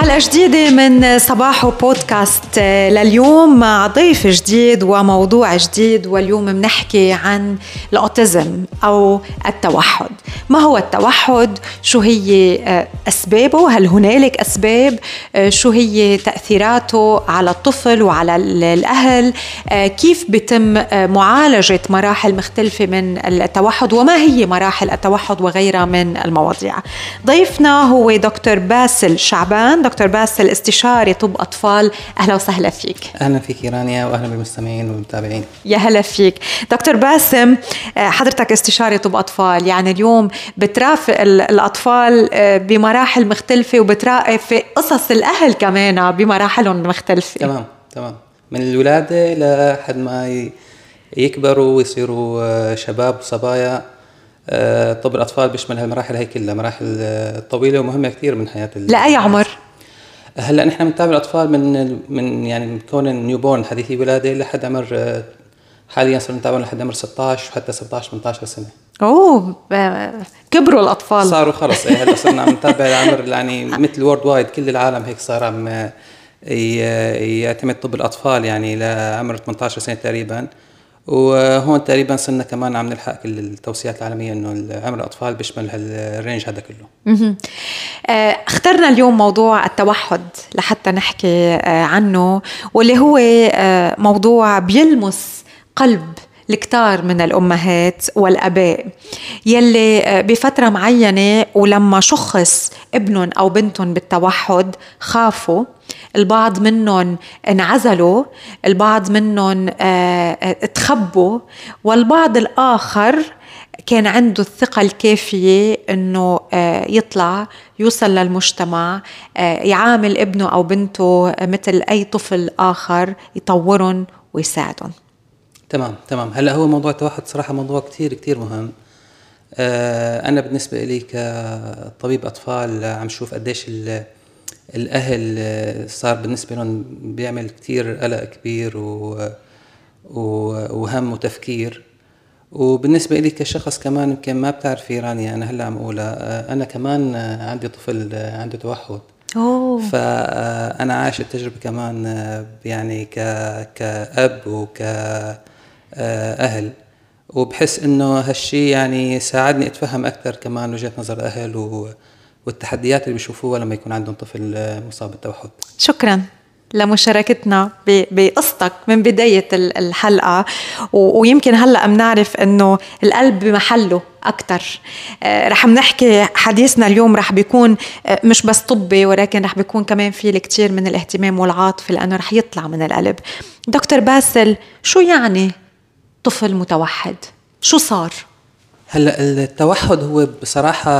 حلقة جديدة من صباح بودكاست لليوم مع ضيف جديد وموضوع جديد واليوم بنحكي عن الأوتيزم أو التوحد ما هو التوحد؟ شو هي أسبابه؟ هل هنالك أسباب؟ شو هي تأثيراته على الطفل وعلى الأهل؟ كيف بتم معالجة مراحل مختلفة من التوحد وما هي مراحل التوحد وغيرها من المواضيع ضيفنا هو دكتور باسل شعبان دكتور باسل استشاري طب أطفال. أهلا وسهلا فيك. أهلا فيك رانيا وأهلا بالمستمعين والمتابعين. يا هلا فيك. دكتور باسم حضرتك استشاري طب أطفال. يعني اليوم بترافق الأطفال بمراحل مختلفة وبترافق قصص الأهل كمان بمراحلهم مختلفة تمام تمام. من الولادة لحد ما يكبروا ويصيروا شباب وصبايا طب الأطفال بيشمل هالمراحل هي كلها. مراحل طويلة ومهمة كثير من حياة لأي عمر؟ هلا نحن بنتابع الأطفال من من يعني من كون new born حديثي ولادة لحد عمر حاليا صرنا نتابعهم لحد عمر 16 وحتى 17 18 سنة. أوه كبروا الأطفال. صاروا خلص. إيه هلا صرنا عم نتابع العمر يعني مثل world wide كل العالم هيك صار عم يعتمد طب الأطفال يعني لعمر 18 سنة تقريبا. وهون تقريبا صرنا كمان عم نلحق كل التوصيات العالمية إنه عمر الأطفال بيشمل هالرينج هذا كله. اخترنا اليوم موضوع التوحد لحتى نحكي عنه واللي هو موضوع بيلمس قلب الكتار من الأمهات والأباء يلي بفترة معينة ولما شخص ابنهم أو بنتهم بالتوحد خافوا البعض منهم انعزلوا البعض منهم تخبوا والبعض الآخر كان عنده الثقة الكافية إنه يطلع يوصل للمجتمع يعامل ابنه أو بنته مثل أي طفل آخر يطورهم ويساعدهم. تمام تمام. هلأ هو موضوع التوحد صراحة موضوع كثير كثير مهم. آه أنا بالنسبة لي كطبيب أطفال عم شوف قديش الأهل صار بالنسبة لهم بيعمل كثير قلق كبير و وهم وتفكير. وبالنسبة لي كشخص كمان يمكن ما بتعرفي رانيا أنا هلأ عم أقولها أنا كمان عندي طفل عنده توحد. أوه. فأنا عايش التجربة كمان يعني ك كأب وك أهل. وبحس إنه هالشي يعني ساعدني أتفهم أكثر كمان وجهة نظر الأهل و والتحديات اللي بيشوفوها لما يكون عندهم طفل مصاب بالتوحد شكرا لمشاركتنا بقصتك من بداية الحلقة ويمكن هلأ بنعرف أنه القلب بمحله أكثر رح نحكي حديثنا اليوم رح بيكون مش بس طبي ولكن رح بيكون كمان في الكثير من الاهتمام والعاطفة لأنه رح يطلع من القلب دكتور باسل شو يعني طفل متوحد؟ شو صار؟ هلا التوحد هو بصراحة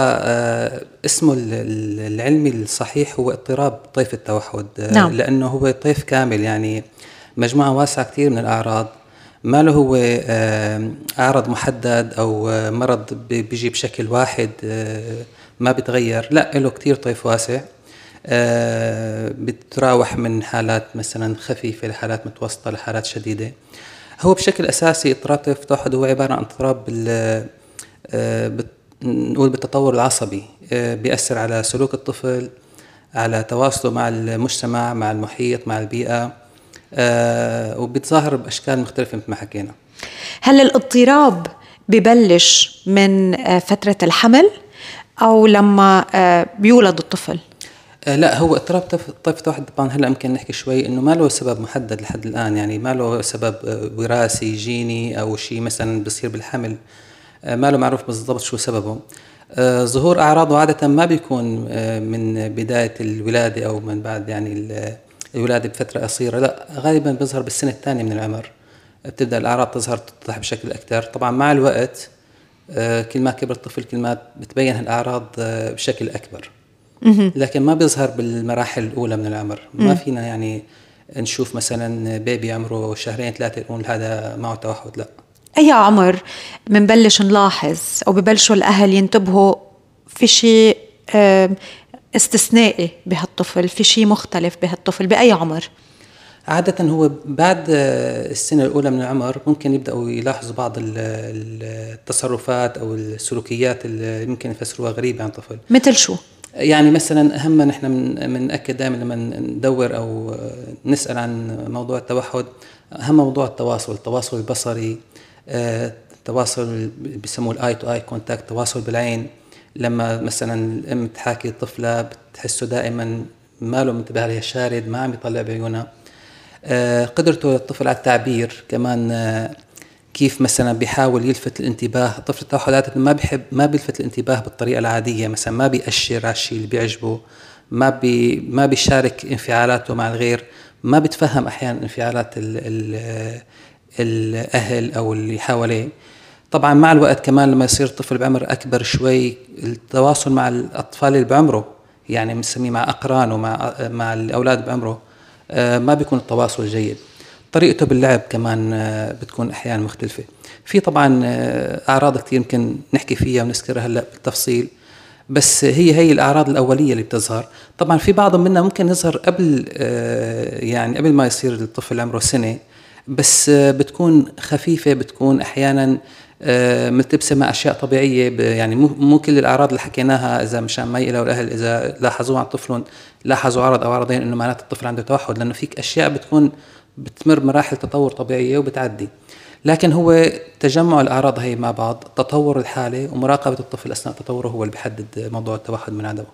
اسمه العلمي الصحيح هو اضطراب طيف التوحد نعم. لأنه هو طيف كامل يعني مجموعة واسعة كثير من الأعراض. ما له هو عرض محدد أو مرض بيجي بشكل واحد ما بيتغير لا له كثير طيف واسع بتراوح من حالات مثلا خفيفة لحالات متوسطة لحالات شديدة. هو بشكل أساسي اضطراب طيف التوحد هو عبارة عن اضطراب نقول بالتطور العصبي بيأثر على سلوك الطفل على تواصله مع المجتمع مع المحيط مع البيئة وبيتظاهر بأشكال مختلفة مثل ما حكينا هل الاضطراب ببلش من فترة الحمل أو لما بيولد الطفل؟ لا هو اضطراب طيف التوحد طبعا هلأ يمكن نحكي شوي إنه ما له سبب محدد لحد الآن يعني ما له سبب وراثي جيني أو شيء مثلا بصير بالحمل ما له معروف بالضبط شو سببه. آه ظهور أعراضه عادة ما بيكون آه من بداية الولادة أو من بعد يعني الولادة بفترة قصيرة لا غالبا بيظهر بالسنة الثانية من العمر. بتبدأ الأعراض تظهر تتضح بشكل أكثر. طبعا مع الوقت آه كل ما كبر الطفل كل ما بتبين الاعراض بشكل أكبر. لكن ما بيظهر بالمراحل الأولى من العمر. ما فينا يعني نشوف مثلا بيبي عمره شهرين ثلاثة نقول هذا معه توحد لا. أي عمر بنبلش نلاحظ أو ببلشوا الأهل ينتبهوا في شيء استثنائي بهالطفل في شيء مختلف بهالطفل بأي عمر عادة هو بعد السنة الأولى من العمر ممكن يبدأوا يلاحظوا بعض التصرفات أو السلوكيات اللي ممكن يفسروها غريبة عن طفل مثل شو؟ يعني مثلا اهم نحن بنأكد دائما لما ندور أو نسأل عن موضوع التوحد أهم موضوع التواصل التواصل البصري التواصل بيسموه ال eye to eye contact التواصل بالعين. لما مثلا الأم تحاكي طفلها بتحسه دائما ماله منتبه عليها شارد ما عم يطلع بعيونها. آه، قدرته الطفل على التعبير كمان آه، كيف مثلا بيحاول يلفت الانتباه. الطفل التوحد عادة ما بيحب ما بيلفت الانتباه بالطريقة العادية مثلا ما بيأشر على الشيء اللي بيعجبه ما بي ما بيشارك انفعالاته مع الغير ما بيتفهم أحيانا انفعالات ال ال الأهل أو اللي حواليه. طبعا مع الوقت كمان لما يصير الطفل بعمر أكبر شوي التواصل مع الأطفال اللي بعمره يعني بنسميه مع أقرانه مع مع الأولاد بعمره آه، ما بيكون التواصل جيد. طريقته باللعب كمان آه، بتكون أحيانا مختلفة. في طبعا آه، أعراض كثير يمكن نحكي فيها ونذكرها هلأ بالتفصيل بس هي هي الأعراض الأولية اللي بتظهر. طبعا في بعض منها ممكن يظهر قبل يعني قبل ما يصير الطفل عمره سنة بس بتكون خفيفة بتكون أحيانا آه، ملتبسة مع أشياء طبيعية يعني مو كل الأعراض اللي حكيناها إذا مشان ما يقلقوا الاهل إذا لاحظوها عند طفلهم لاحظوا عرض أو عرضين إنه معناته الطفل عنده توحد لأنه فيك أشياء بتكون بتمر مراحل تطور طبيعية وبتعدي. لكن هو تجمع الأعراض هي مع بعض تطور الحالة ومراقبة الطفل أثناء تطوره هو اللي بيحدد موضوع التوحد من عدمه.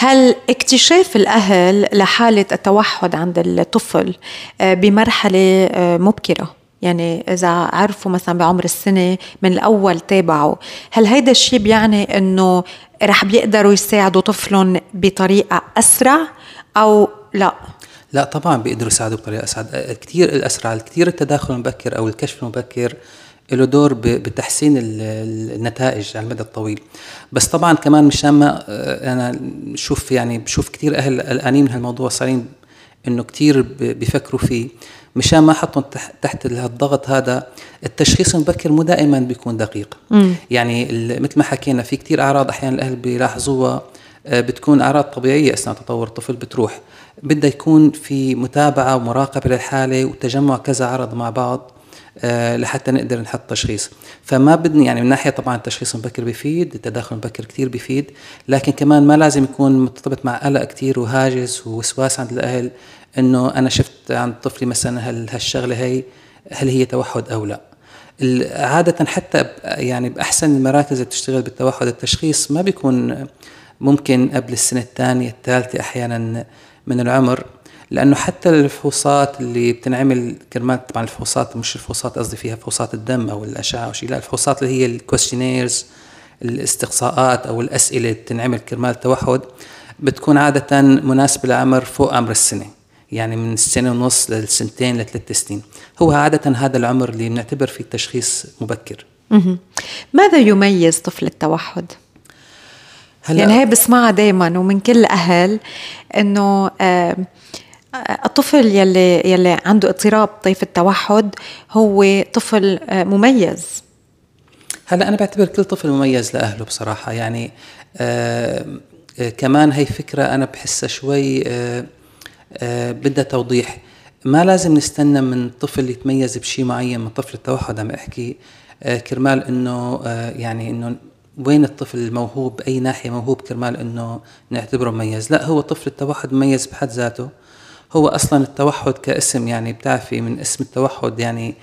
هل اكتشاف الأهل لحالة التوحد عند الطفل آه، بمرحلة آه، مبكرة يعني إذا عرفوا مثلا بعمر السنة من الأول تابعوا هل هيدا الشيء بيعني أنه رح بيقدروا يساعدوا طفلهم بطريقة أسرع أو لا؟ لا طبعا بيقدروا يساعدوا بطريقة أسرع كثير الأسرع كثير التداخل المبكر أو الكشف المبكر له دور بتحسين النتائج على المدى الطويل. بس طبعا كمان مشان ما آه، أنا بشوف يعني بشوف كثير أهل قلقانين من هالموضوع صارين إنه كثير بيفكروا فيه. مشان ما حطهم تحت الضغط هذا التشخيص المبكر مو دائما بيكون دقيق. مم. يعني مثل ما حكينا في كثير أعراض أحيانا الأهل بيلاحظوها آه، بتكون أعراض طبيعية أثناء تطور الطفل بتروح. بدها يكون في متابعة ومراقبة للحالة وتجمع كذا عرض مع بعض. لحتى نقدر نحط تشخيص. فما بدنا يعني من ناحية طبعا التشخيص المبكر بيفيد التداخل المبكر كثير بيفيد لكن كمان ما لازم يكون مرتبط مع قلق كثير وهاجس ووسواس عند الأهل إنه أنا شفت عند طفلي مثلا هل هالشغلة هي هل هي توحد أو لا. عادة حتى يعني بأحسن المراكز اللي بتشتغل بالتوحد التشخيص ما بيكون ممكن قبل السنة الثانية الثالثة أحيانا من العمر. لأنه حتى الفحوصات اللي بتنعمل كرمال طبعا الفحوصات مش الفحوصات قصدي فيها فحوصات الدم أو الأشعة أو شيء لا الفحوصات اللي هي الكوستينيرز الاستقصاءات أو الأسئلة اللي بتنعمل كرمال التوحد بتكون عادة مناسبة لعمر فوق عمر السنة يعني من السنة ونص للسنتين لثلاث سنين. هو عادة هذا العمر اللي بنعتبر فيه التشخيص مبكر. ماذا يميز طفل التوحد؟ هلأ يعني هي بسمعها دائما ومن كل الأهل إنه آه الطفل يلي يلي عنده اضطراب طيف التوحد هو طفل آه، مميز. هلا أنا بعتبر كل طفل مميز لأهله بصراحة. يعني آه آه كمان هي فكرة أنا بحسها شوي آه آه بدها توضيح. ما لازم نستنى من طفل يتميز بشيء معين من طفل التوحد عم أحكي آه كرمال إنه يعني إنه وين الطفل الموهوب بأي ناحية موهوب كرمال إنه نعتبره مميز. لا هو طفل التوحد مميز بحد ذاته. هو أصلا التوحد كاسم يعني بتعرفي من اسم التوحد يعني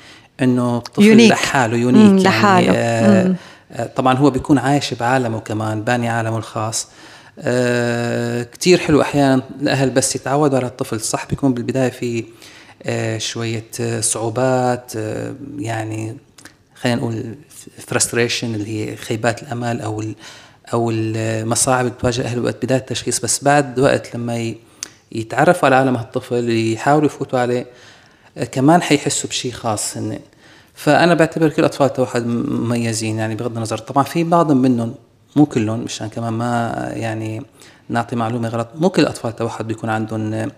إنه طفل unique. لحاله unique يعني لحاله. آه آه طبعا هو بيكون عايش بعالمه كمان باني عالمه الخاص. آه كتير حلو أحيانا الأهل بس يتعودوا على الطفل. صح بيكون بالبداية في آه شوية آه صعوبات آه يعني خلينا نقول فرستريشن اللي هي خيبات الأمل أو أو المصاعب اللي بتواجه أهل وقت بداية التشخيص. بس بعد وقت لما يتعرفوا على عالم هالطفل يحاولوا يفوتوا عليه كمان حيحسوا بشيء خاص هن. فأنا بعتبر كل أطفال التوحد مميزين يعني بغض النظر. طبعا في بعض منهم مو كلهم مشان كمان ما يعني نعطي معلومة غلط مو كل أطفال التوحد بيكون عندهم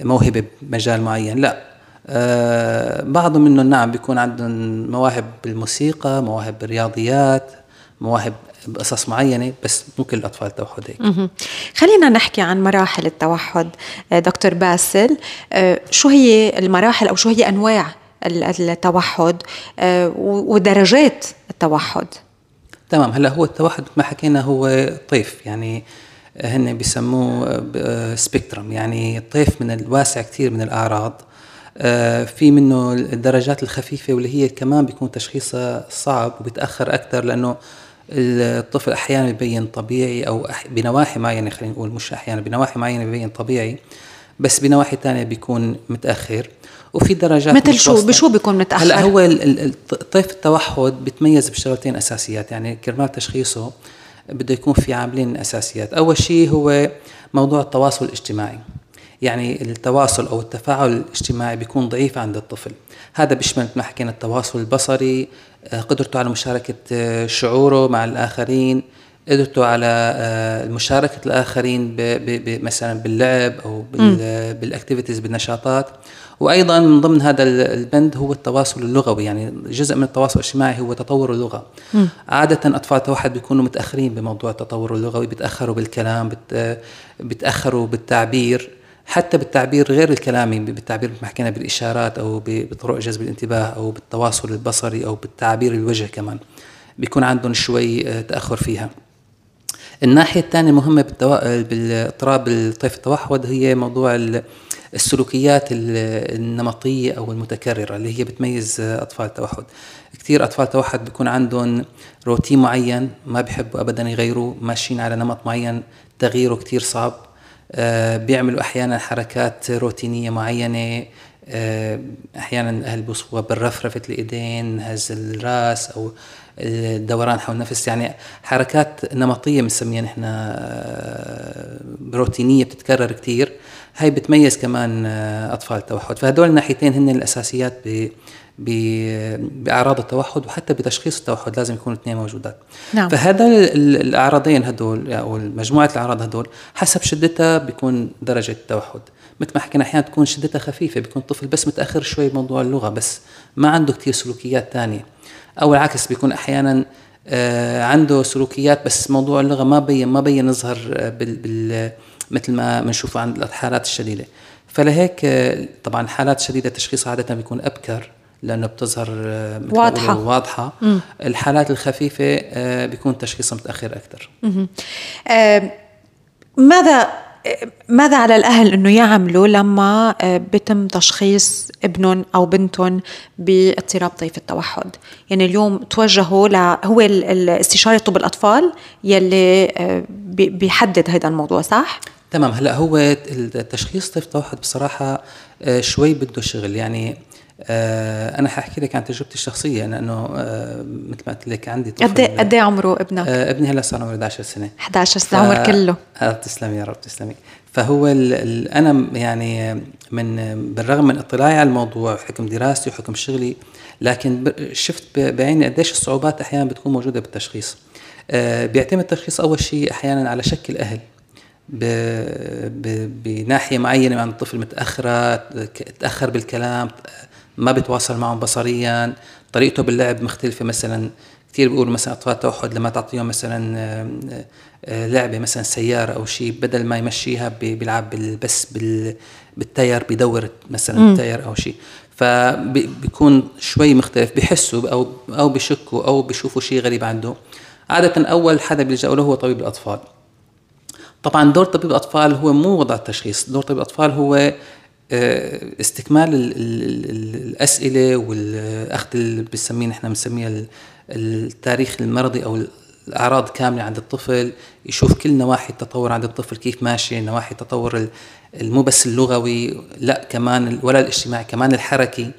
موهبة بمجال معين لا. أه بعض منهم نعم بيكون عندهم مواهب بالموسيقى مواهب بالرياضيات مواهب بقصص معينة بس مو كل الأطفال التوحد هيك. خلينا نحكي عن مراحل التوحد. آه، دكتور باسل آه، شو هي المراحل أو شو هي أنواع التوحد آه، ودرجات التوحد؟ تمام. هلأ هو التوحد ما حكينا هو طيف يعني هن بيسموه سبيكترم يعني طيف من الواسع كثير من الأعراض. في منه الدرجات الخفيفة واللي هي كمان بيكون تشخيصها صعب وبيتاخر أكثر لأنه الطفل أحيانا ببين طبيعي أو بنواحي معينة خلينا نقول مش أحيانا بنواحي معينة ببين طبيعي بس بنواحي ثانية بيكون متأخر. وفي درجات مثل شو؟ بشو بيكون متأخر؟ هلا هو طيف التوحد بيتميز بشغلتين أساسيات يعني كرمال تشخيصه بده يكون في عاملين أساسيات. أول شيء هو موضوع التواصل الاجتماعي. يعني التواصل أو التفاعل الاجتماعي بيكون ضعيف عند الطفل. هذا بيشمل ما حكينا التواصل البصري قدرته على مشاركة آه، شعوره مع الآخرين قدرته على آه، مشاركة الآخرين مثلا باللعب أو بالأكتيفيتيز بالنشاطات. وأيضا من ضمن هذا البند هو التواصل اللغوي يعني جزء من التواصل الاجتماعي هو تطور اللغة. م. عادة أطفال التوحد بيكونوا متأخرين بموضوع التطور اللغوي بيتأخروا بالكلام بيتأخروا بالتعبير. حتى بالتعبير غير الكلامي بالتعبير ما حكينا بالإشارات أو بطرق جذب الانتباه أو بالتواصل البصري أو بالتعبير الوجه كمان بيكون عندهم شوي آه، تأخر فيها. الناحية الثانية مهمة بالاضطراب الطيف التوحد هي موضوع السلوكيات النمطية أو المتكررة اللي هي بتميز أطفال التوحد. كثير أطفال التوحد بيكون عندهم روتين معين ما بيحبوا أبدا يغيروه ماشيين على نمط معين تغييره كثير صعب. آه، بيعملوا أحيانا حركات روتينية معينة آه، أحيانا الاهل بيوصفوها بالرفرفة الإيدين هز الرأس أو الدوران حول النفس. يعني حركات نمطية بنسميها نحن آه، روتينية بتتكرر كثير هاي بتميز كمان أطفال التوحد. فهدول الناحيتين هن الأساسيات بأعراض التوحد وحتى بتشخيص التوحد لازم يكونوا اثنين موجودات. نعم. فهذا الأعراضين هدول أو مجموعة الأعراض هدول حسب شدتها بيكون درجة التوحد. مثل ما حكينا أحيانا تكون شدتها خفيفة بيكون الطفل بس متأخر شوي بموضوع اللغة بس ما عنده كثير سلوكيات ثانية أو العكس بيكون أحيانا آه عنده سلوكيات بس موضوع اللغة ما بين ما بين يظهر بال, بال مثل ما بنشوفه عند الحالات الشديدة. فلهيك آه، طبعا الحالات الشديده تشخيصها عادة بيكون أبكر. لأنه بتظهر آه، واضحة. واضحة. مم. الحالات الخفيفة آه، بيكون تشخيصها متأخر أكثر ماذا ماذا على الأهل إنه يعملوا لما بتم تشخيص ابنهم أو بنتهم باضطراب طيف التوحد؟ يعني اليوم توجهوا ل هو استشاري طب الأطفال يلي بيحدد هذا الموضوع صح؟ تمام. هلأ هو التشخيص طيف التوحد بصراحة شوي بده شغل. يعني آه أنا حأحكي لك عن تجربتي الشخصية لأنه آه مثل ما قلت لك عندي طفل قد إيه قد إيه عمره ابنك؟ آه ابني هلا صار عمره 11 سنة. 11 سنة عمر كله. آه تسلمي يا رب تسلمي. فهو ال ال أنا يعني من بالرغم من اطلاعي على الموضوع حكم دراستي وحكم شغلي لكن شفت بعيني قديش الصعوبات أحيانا بتكون موجودة بالتشخيص. آه بيعتمد التشخيص أول شيء أحيانا على شك الأهل. بناحية معينة عن الطفل متاخره تأخر بالكلام ما بيتواصل معهم بصريا. طريقته باللعب مختلفة مثلا. كثير بيقولوا مثلا أطفال توحد لما تعطيهم مثلا آه، لعبة مثلا سيارة أو شيء بدل ما يمشيها بيلعب بس بالتاير بدور مثلا التاير أو شيء فبيكون شوي مختلف. بحسوا أو أو بشكوا أو بيشوفوا شيء غريب عنده. عادة أول حدا بيلجأوا له هو طبيب الأطفال. طبعا دور طبيب الأطفال هو مو وضع التشخيص. دور طبيب الأطفال هو استكمال ال ال الأسئلة والأخذ اللي بنسميه نحن بنسميها التاريخ المرضي أو الأعراض كاملة عند الطفل يشوف كل نواحي التطور عند الطفل كيف ماشي نواحي التطور مو بس اللغوي لا كمان ولا الاجتماعي كمان الحركي.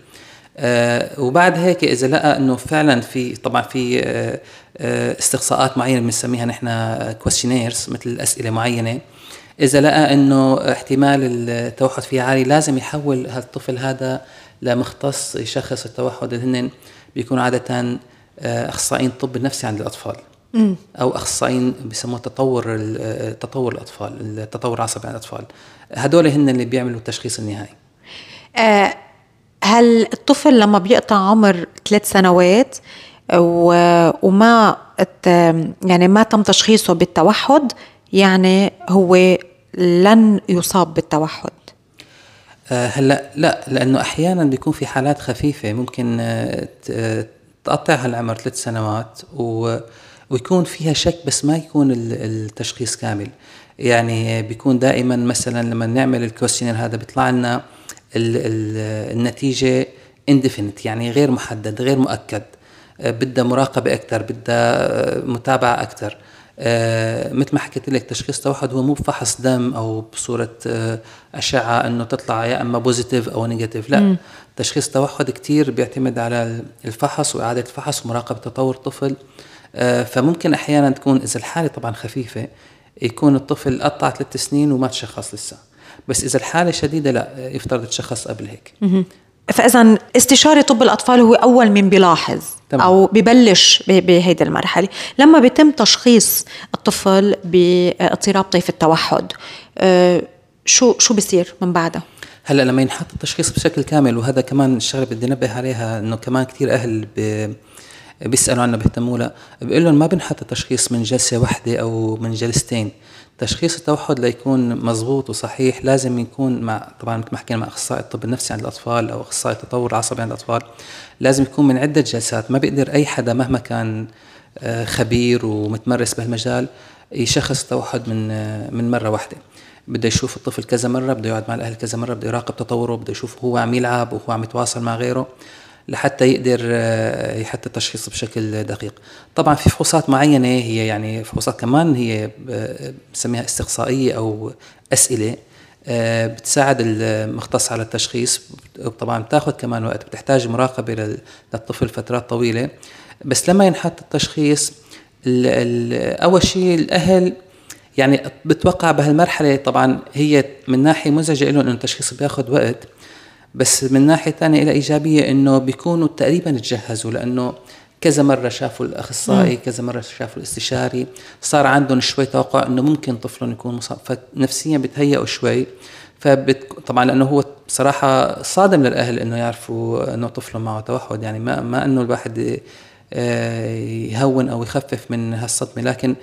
آه وبعد هيك إذا لقى إنه فعلا في طبعا في آه آه استقصاءات معينة بنسميها نحن كويشنيرز مثل أسئلة معينة إذا لقى إنه احتمال التوحد فيه عالي لازم يحول هالطفل هذا لمختص يشخص التوحد. اللي هن بيكونوا عادة آه، أخصائيين الطب النفسي عند الأطفال. أو أخصائيين بسموه تطور تطور الأطفال التطور العصبي عند الأطفال. هدول هن اللي بيعملوا التشخيص النهائي. آه، هل الطفل لما بيقطع عمر ثلاث سنوات وما يعني ما تم تشخيصه بالتوحد يعني هو لن يصاب بالتوحد. آه، هلا لا لأنه أحيانا بيكون في حالات خفيفة ممكن آه، تقطع هالعمر ثلاث سنوات و ويكون فيها شك بس ما يكون التشخيص كامل. يعني بيكون دائما مثلا لما نعمل ال questionnaire هذا بيطلع لنا النتيجة indefinite يعني غير محدد غير مؤكد. آه، بدها مراقبة أكثر بدها آه، متابعة أكثر آه مثل ما حكيت لك تشخيص توحد هو مو بفحص دم أو بصورة آه أشعة إنه تطلع يا إما positive أو negative لا. م. تشخيص توحد كثير بيعتمد على الفحص وإعادة الفحص ومراقبة تطور الطفل. آه فممكن أحيانا تكون إذا الحالة طبعا خفيفة يكون الطفل قطع ثلاث سنين وما تشخص لسه. بس إذا الحالة شديدة لا يفترض تشخص قبل هيك. فإذا استشاري طب الأطفال هو أول من بيلاحظ تمام. أو ببلش بهيدي المرحلة. لما بيتم تشخيص الطفل باضطراب طيف التوحد آه، شو شو بصير من بعدها هلأ لما ينحط التشخيص بشكل كامل وهذا كمان الشغلة بدي انبه عليها إنه كمان كثير أهل بيسألوا عنها بيهتموا لها بقول لهم ما بنحط التشخيص من جلسة واحدة أو من جلستين. تشخيص التوحد ليكون مضبوط وصحيح لازم يكون مع طبعا مثل ما حكينا مع أخصائي الطب النفسي عند الأطفال أو أخصائي التطور العصبي عند الأطفال لازم يكون من عدة جلسات. ما بيقدر أي حدا مهما كان آه، خبير ومتمرس بهالمجال يشخص التوحد من آه، من مرة واحدة. بده يشوف الطفل كذا مرة بده يقعد مع الأهل كذا مرة بده يراقب تطوره بده يشوف هو عم يلعب وهو عم يتواصل مع غيره. لحتى يقدر آه، يحط التشخيص بشكل دقيق. طبعا في فحوصات معينة هي يعني فحوصات كمان هي آه، بسميها استقصائية أو أسئلة آه، بتساعد المختص على التشخيص. طبعا بتاخذ كمان وقت بتحتاج مراقبة للطفل فترات طويلة. بس لما ينحط التشخيص أول شيء الأهل يعني بتوقع بهالمرحلة طبعا هي من ناحية مزعجة لهم إنه التشخيص بياخذ وقت. بس من ناحية ثانية لها إيجابية إنه بيكونوا تقريبا تجهزوا لأنه كذا مرة شافوا الأخصائي كذا مرة شافوا الاستشاري صار عندهم شوي توقع إنه ممكن طفلهم يكون مصاب. فنفسيا بتهيئوا شوي. فبت... طبعا لأنه هو بصراحه صادم للأهل إنه يعرفوا إنه طفلهم معه توحد يعني ما ما إنه الواحد آه، يهون أو يخفف من هالصدمة. لكن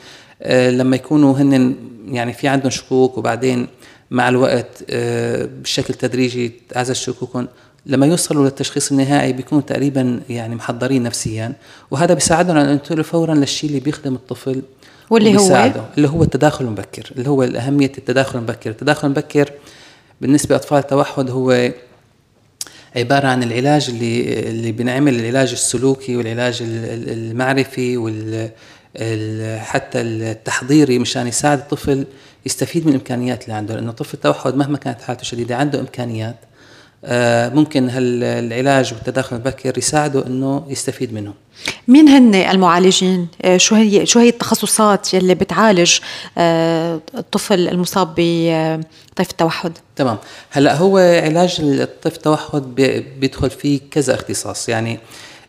آه، لما يكونوا هن يعني في عندهم شكوك وبعدين مع الوقت آه، بشكل تدريجي تعزز شكوكهم لما يوصلوا للتشخيص النهائي بيكونوا تقريبا يعني محضرين نفسيا. وهذا بيساعدهم على ينتقلوا فورا للشيء اللي بيخدم الطفل واللي هو؟ اللي هو التداخل المبكر اللي هو أهمية التداخل المبكر. التداخل المبكر بالنسبة لأطفال التوحد هو عبارة عن العلاج اللي اللي بنعمل العلاج السلوكي والعلاج المعرفي وال حتى التحضيري مشان يساعد الطفل يستفيد من الإمكانيات اللي عنده لأنه طفل التوحد مهما كانت حالته شديدة عنده إمكانيات. آه، ممكن هالعلاج والتداخل المبكر يساعده إنه يستفيد منه. مين هن المعالجين؟ آه، شو هي شو هي التخصصات يلي بتعالج آه، الطفل المصاب بطيف التوحد؟ تمام. هلأ هو علاج الطيف التوحد بيدخل فيه كذا اختصاص. يعني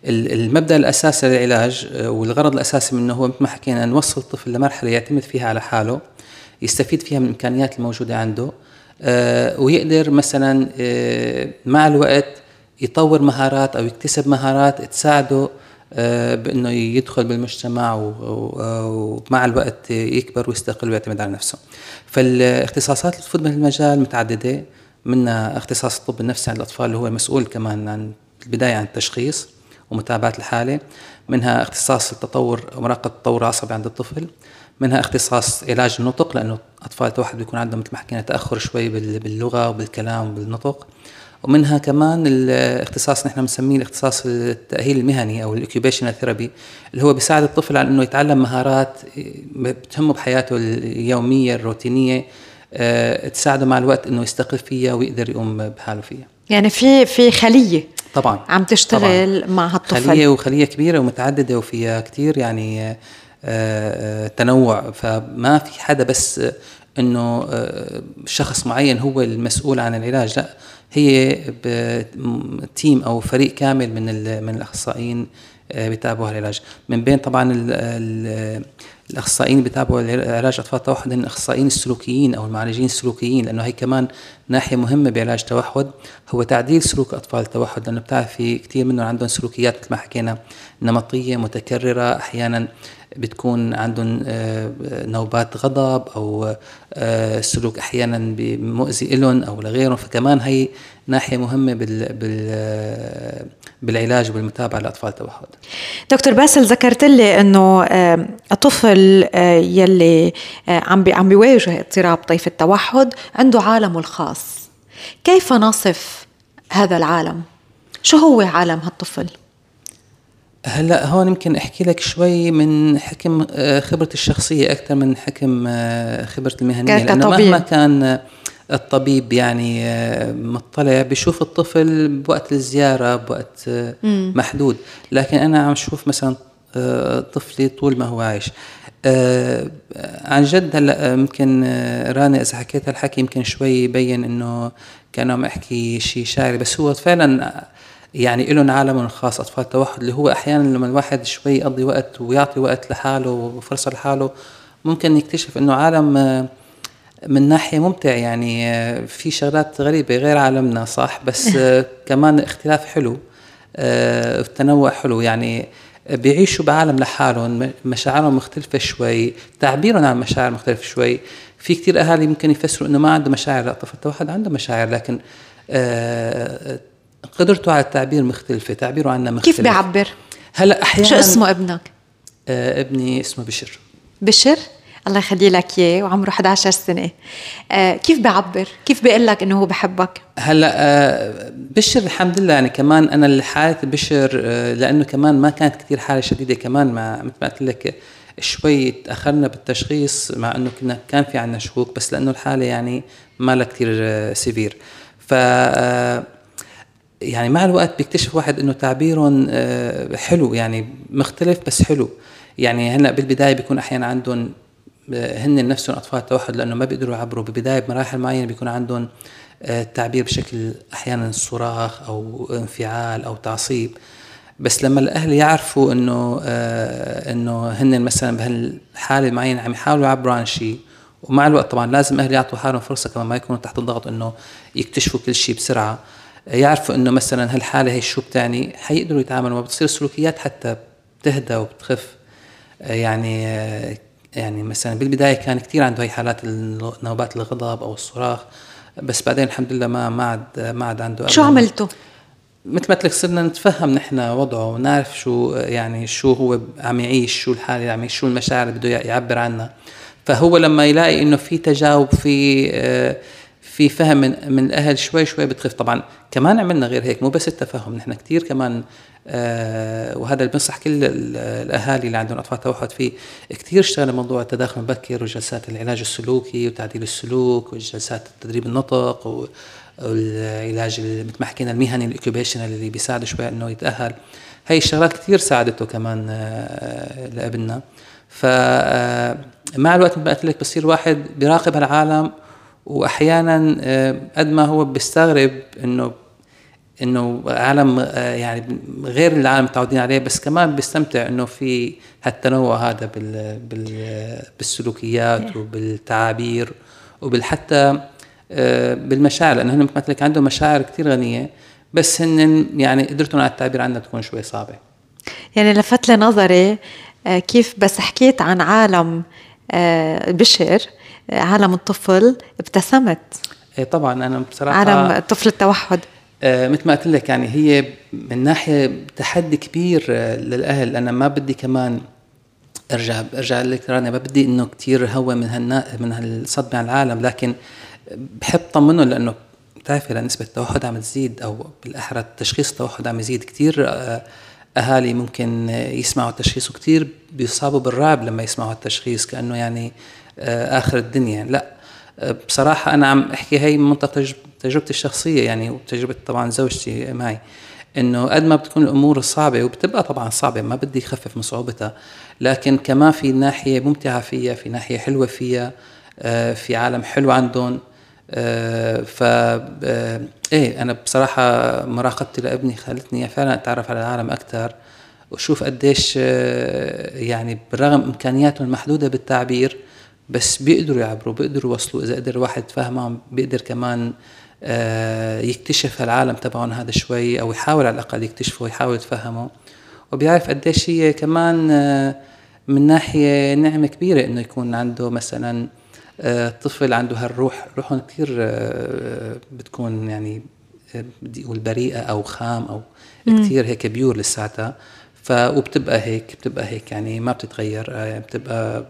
المبدأ الأساسي للعلاج والغرض الأساسي منه هو مثل ما حكينا نوصل الطفل لمرحلة يعتمد فيها على حاله. يستفيد فيها من الإمكانيات الموجودة عنده آه، ويقدر مثلا آه، مع الوقت يطور مهارات أو يكتسب مهارات تساعده آه، بإنه يدخل بالمجتمع ومع الوقت يكبر ويستقل ويعتمد على نفسه. فالاختصاصات اللي تفوت بهالمجال متعددة منها اختصاص الطب النفسي عند الأطفال اللي هو مسؤول كمان عن البداية عن التشخيص ومتابعة الحالة، منها اختصاص التطور ومراقبه التطور العصبي عند الطفل، منها اختصاص علاج النطق لأنه أطفال التوحد بيكون عندهم مثل ما حكينا تأخر شوي باللغة وبالكلام وبالنطق. ومنها كمان الاختصاص نحن بنسميه الاختصاص التأهيل المهني أو ال occupational therapy اللي هو بيساعد الطفل على إنه يتعلم مهارات بتهمه بحياته اليومية الروتينية أه تساعده مع الوقت إنه يستقل فيها ويقدر يقوم بحاله فيها. يعني في في خلية طبعا. عم تشتغل طبعاً. مع هالطفل. خلية وخلية كبيرة ومتعددة وفيها كثير يعني آه، آه، تنوع فما في حدا بس إنه آه، شخص معين هو المسؤول عن العلاج لا هي تيم أو فريق كامل من من الأخصائيين بيتابعوا العلاج من بين طبعا الأخصائيين اللي بيتابعوا علاج أطفال التوحد هم الأخصائيين السلوكيين أو المعالجين السلوكيين لأنه هي كمان ناحية مهمة بعلاج التوحد هو تعديل سلوك أطفال التوحد لأنه بتعرفي كثير منهم عندهم سلوكيات مثل ما حكينا نمطية متكررة أحيانا بتكون عندهم آه، نوبات غضب أو آه، سلوك أحيانا مؤذي لهم أو لغيرهم فكمان هي ناحية مهمة بال بال بالعلاج والمتابعه لأطفال التوحد. دكتور باسل ذكرت لي إنه الطفل يلي عم عم بيواجه اضطراب طيف التوحد عنده عالمه الخاص. كيف نصف هذا العالم؟ شو هو عالم هالطفل؟ هلا هون يمكن أحكي لك شوي من حكم آه، خبرتي الشخصية أكثر من حكم آه، خبرتي المهنية. لأنه مهما كان الطبيب يعني آه، مطلع بشوف الطفل بوقت الزيارة بوقت محدود. لكن أنا عم شوف مثلا طفلي طول ما هو عايش. عن جد هلا يمكن راني إذا حكيت هالحكي يمكن شوي يبين إنه كأنه عم أحكي شيء شاعري. بس هو فعلا يعني لهم عالم خاص أطفال التوحد اللي هو أحيانا لما الواحد شوي يقضي وقت ويعطي وقت لحاله وفرصة لحاله ممكن يكتشف إنه عالم آه، من ناحية ممتع يعني آه، في شغلات غريبة غير عالمنا صح؟ بس آه، كمان اختلاف حلو التنوع حلو يعني بيعيشوا بعالم لحالهم مشاعرهم مختلفة شوي تعبيرهم عن مشاعر مختلفة شوي. في كتير أهالي ممكن يفسروا إنه ما عنده مشاعر لا طفل التوحد عنده مشاعر لكن قدرته على التعبير مختلفة تعبيره عنا مختلف. كيف بيعبر؟ هلا أحيانا شو اسمه ابنك؟ آه ابني اسمه بشر. بشر؟ الله يخلي لك إياه وعمره 11 سنة. آه كيف بيعبر؟ كيف بيقول لك إنه هو بحبك؟ هلا آه بشر الحمد لله يعني كمان أنا حاله بشر آه لأنه كمان ما كانت كثير حالة شديدة. كمان ما مثل ما قلت لك شوي تأخرنا بالتشخيص مع إنه كنا كان في عندنا شكوك بس لأنه الحالة يعني ما لها كثير آه سيفير ف آه يعني مع الوقت بيكتشف واحد إنه تعبيرهم آه، حلو يعني مختلف بس حلو. يعني هلأ بالبداية بيكون أحيانا عندهم آه، هن نفسهم أطفال توحد لأنه ما بيقدروا يعبروا. ببداية بمراحل معينة بيكون عندهم التعبير آه، بشكل أحيانا صراخ أو انفعال أو تعصيب. بس لما الأهل يعرفوا إنه إنه هن مثلا بهالحالة المعينة عم يحاولوا يعبروا عن شيء ومع الوقت طبعا لازم أهل يعطوا حالهم فرصة كمان ما يكونوا تحت الضغط إنه يكتشفوا كل شيء بسرعة. يعرفوا إنه مثلا هالحالة هي شو بتعني حيقدروا يتعاملوا وبتصير السلوكيات حتى بتهدى وبتخف. يعني يعني مثلا بالبداية كان كثير عنده هي حالات نوبات الغضب أو الصراخ بس بعدين الحمد لله ما ما عاد ما عاد عنده شو عملتوا؟ مثل ما قلت لك صرنا نتفهم نحن وضعه ونعرف شو يعني شو هو عم يعيش شو الحالة اللي عم يعيش شو المشاعر اللي بده يعبر عنها. فهو لما يلاقي إنه في تجاوب في آه في فهم من, من الأهل شوي شوي بتخف. طبعا كمان عملنا غير هيك مو بس التفاهم نحن كثير كمان آه وهذا اللي بنصح كل الأهالي اللي عندهم أطفال توحد فيه. كثير اشتغلنا موضوع التداخل المبكر وجلسات العلاج السلوكي وتعديل السلوك وجلسات تدريب النطق والعلاج مثل ما حكينا المهني ال occupational اللي بيساعده شوي إنه يتأهل. هي الشغلات كثير ساعدته كمان آه لابننا. فمع آه، الوقت قلت لك بصير واحد بيراقب هالعالم وأحيانا آه، قد ما هو بيستغرب إنه إنه عالم آه، يعني غير العالم متعودين عليه بس كمان بيستمتع إنه في هالتنوع هذا بال بال بالسلوكيات وبالتعابير وبالحتى آه، بالمشاعر لأنه هن مثل عندهم مشاعر كثير غنية بس هن يعني قدرتهم على التعبير عنها تكون شوي صعبة. يعني لفت لي نظري كيف بس حكيت عن عالم بشر عالم الطفل ابتسمت. إيه طبعا أنا بصراحة عالم طفل التوحد. آه مثل ما قلت لك يعني هي من ناحية تحدي كبير آه للأهل. أنا ما بدي كمان أرجع أرجع لك رانيا ما بدي إنه كثير هو من هالنا من هالصدمه على العالم لكن بحب طمنه لأنه بتعرفي نسبة التوحد عم تزيد أو بالأحرى تشخيص التوحد عم يزيد كثير آه أهالي ممكن يسمعوا التشخيص وكثير بيصابوا بالرعب لما يسمعوا التشخيص كأنه يعني آه، آخر الدنيا. لا آه، بصراحة أنا عم أحكي هي من منطق تجربتي الشخصية يعني وتجربة طبعا زوجتي معي إنه قد ما بتكون الأمور صعبة وبتبقى طبعا صعبة ما بدي أخفف من صعوبتها لكن كمان في ناحية ممتعة فيها في ناحية حلوة فيها آه، في عالم حلو عندهم ف إيه أنا بصراحة مراقبتي لابني خلتني فعلا أتعرف على العالم أكثر وشوف قديش يعني بالرغم إمكانياتهم المحدوده بالتعبير بس بيقدروا يعبروا بيقدروا يوصلوا. إذا قدر الواحد يتفهمهم بيقدر كمان آه، يكتشف العالم تبعهم هذا شوي أو يحاول على الأقل يكتشفه ويحاول يتفهمه وبيعرف قديش هي كمان آه، من ناحية نعمة كبيرة إنه يكون عنده مثلا آه، طفل عنده هالروح. روحهم كثير بتكون يعني بدي أقول بريئة أو خام أو كثير هيك بيور لساتها. ف وبتبقى هيك بتبقى هيك يعني ما بتتغير. بتبقى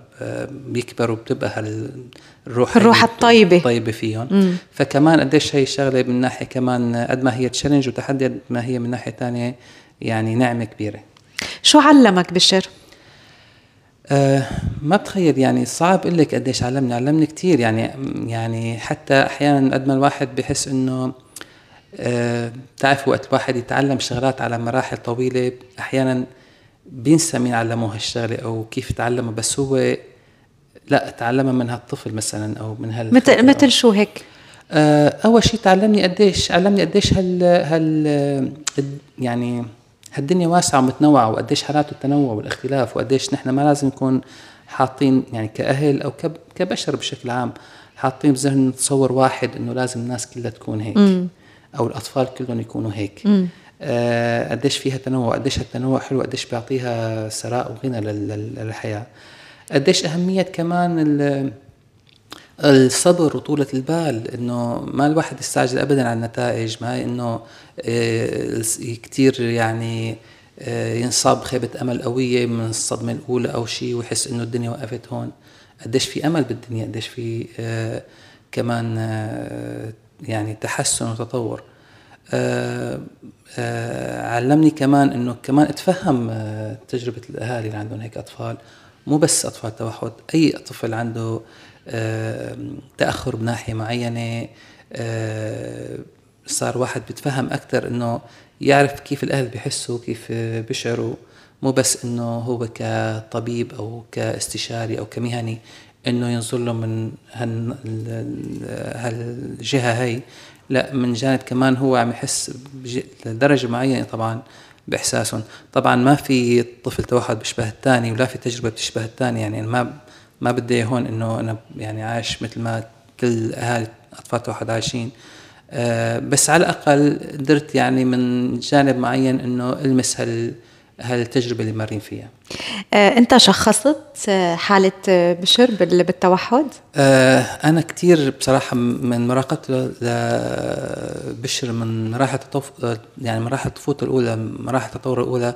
بيكبروا بتبقى هالروح الروح الطيبة. الطيبة فيهم. مم. فكمان قديش هي الشغلة من ناحية كمان قد ما هي تشالنج وتحدي قد ما هي من ناحية ثانية يعني نعمة كبيرة. شو علمك بشر؟ أه ما بتخيل يعني صعب أقول لك قديش علمني. علمني كثير يعني يعني حتى أحيانا قد ما الواحد بحس إنه أه بتعرف وقت الواحد يتعلم شغلات على مراحل طويلة أحيانا بينسى مين علمه هالشغلة أو كيف تعلمه. بس هو لا تعلمها من هالطفل مثلا أو من هال مثل مثل شو هيك؟ أه أول شيء تعلمني قديش علمني قديش هال هال يعني هالدنيا واسعة ومتنوعة وقديش حالات التنوع والاختلاف وقديش نحن ما لازم نكون حاطين يعني كأهل أو كبشر بشكل عام حاطين بذهن تصور واحد إنه لازم الناس كلها تكون هيك م. أو الأطفال كلهم يكونوا هيك آه قديش فيها تنوع قديش التنوع حلو قديش بيعطيها ثراء وغنى للحياة قديش أهمية كمان الصبر وطولة البال؟ إنه ما الواحد يستعجل ابدا على النتائج. ما إنه آه، كثير يعني آه، ينصاب بخيبة أمل قوية من الصدمة الأولى أو شيء ويحس إنه الدنيا وقفت هون. قديش في أمل بالدنيا؟ قديش في آه، كمان يعني تحسن وتطور. علمني كمان إنه كمان اتفهم تجربة الأهالي اللي عندهم هيك أطفال. مو بس أطفال توحد أي طفل عنده تأخر بناحية معينة صار واحد بيتفهم أكثر إنه يعرف كيف الأهل بيحسوا كيف بيشعروا. مو بس إنه هو كطبيب أو كاستشاري أو كمهني إنه ينظر له من هالجهة هي لا من جانب كمان هو عم يحس لدرجة معينة طبعا بإحساسهم. طبعا ما في طفل توحد بيشبه الثاني ولا في تجربة بتشبه الثاني يعني ما ما بدي هون إنه أنا يعني عايش مثل ما كل أهالي أطفال توحد عايشين. أه بس على الأقل قدرت يعني من جانب معين إنه ألمس هال هالتجربة اللي مارين فيها. آه، انت شخصت آه، حالة آه، بشر بالتوحد؟ أنا كثير بصراحة من مراقبتي لبشر من مراحل التطف يعني مراحل طفولته الأولى مراحل التطور الأولى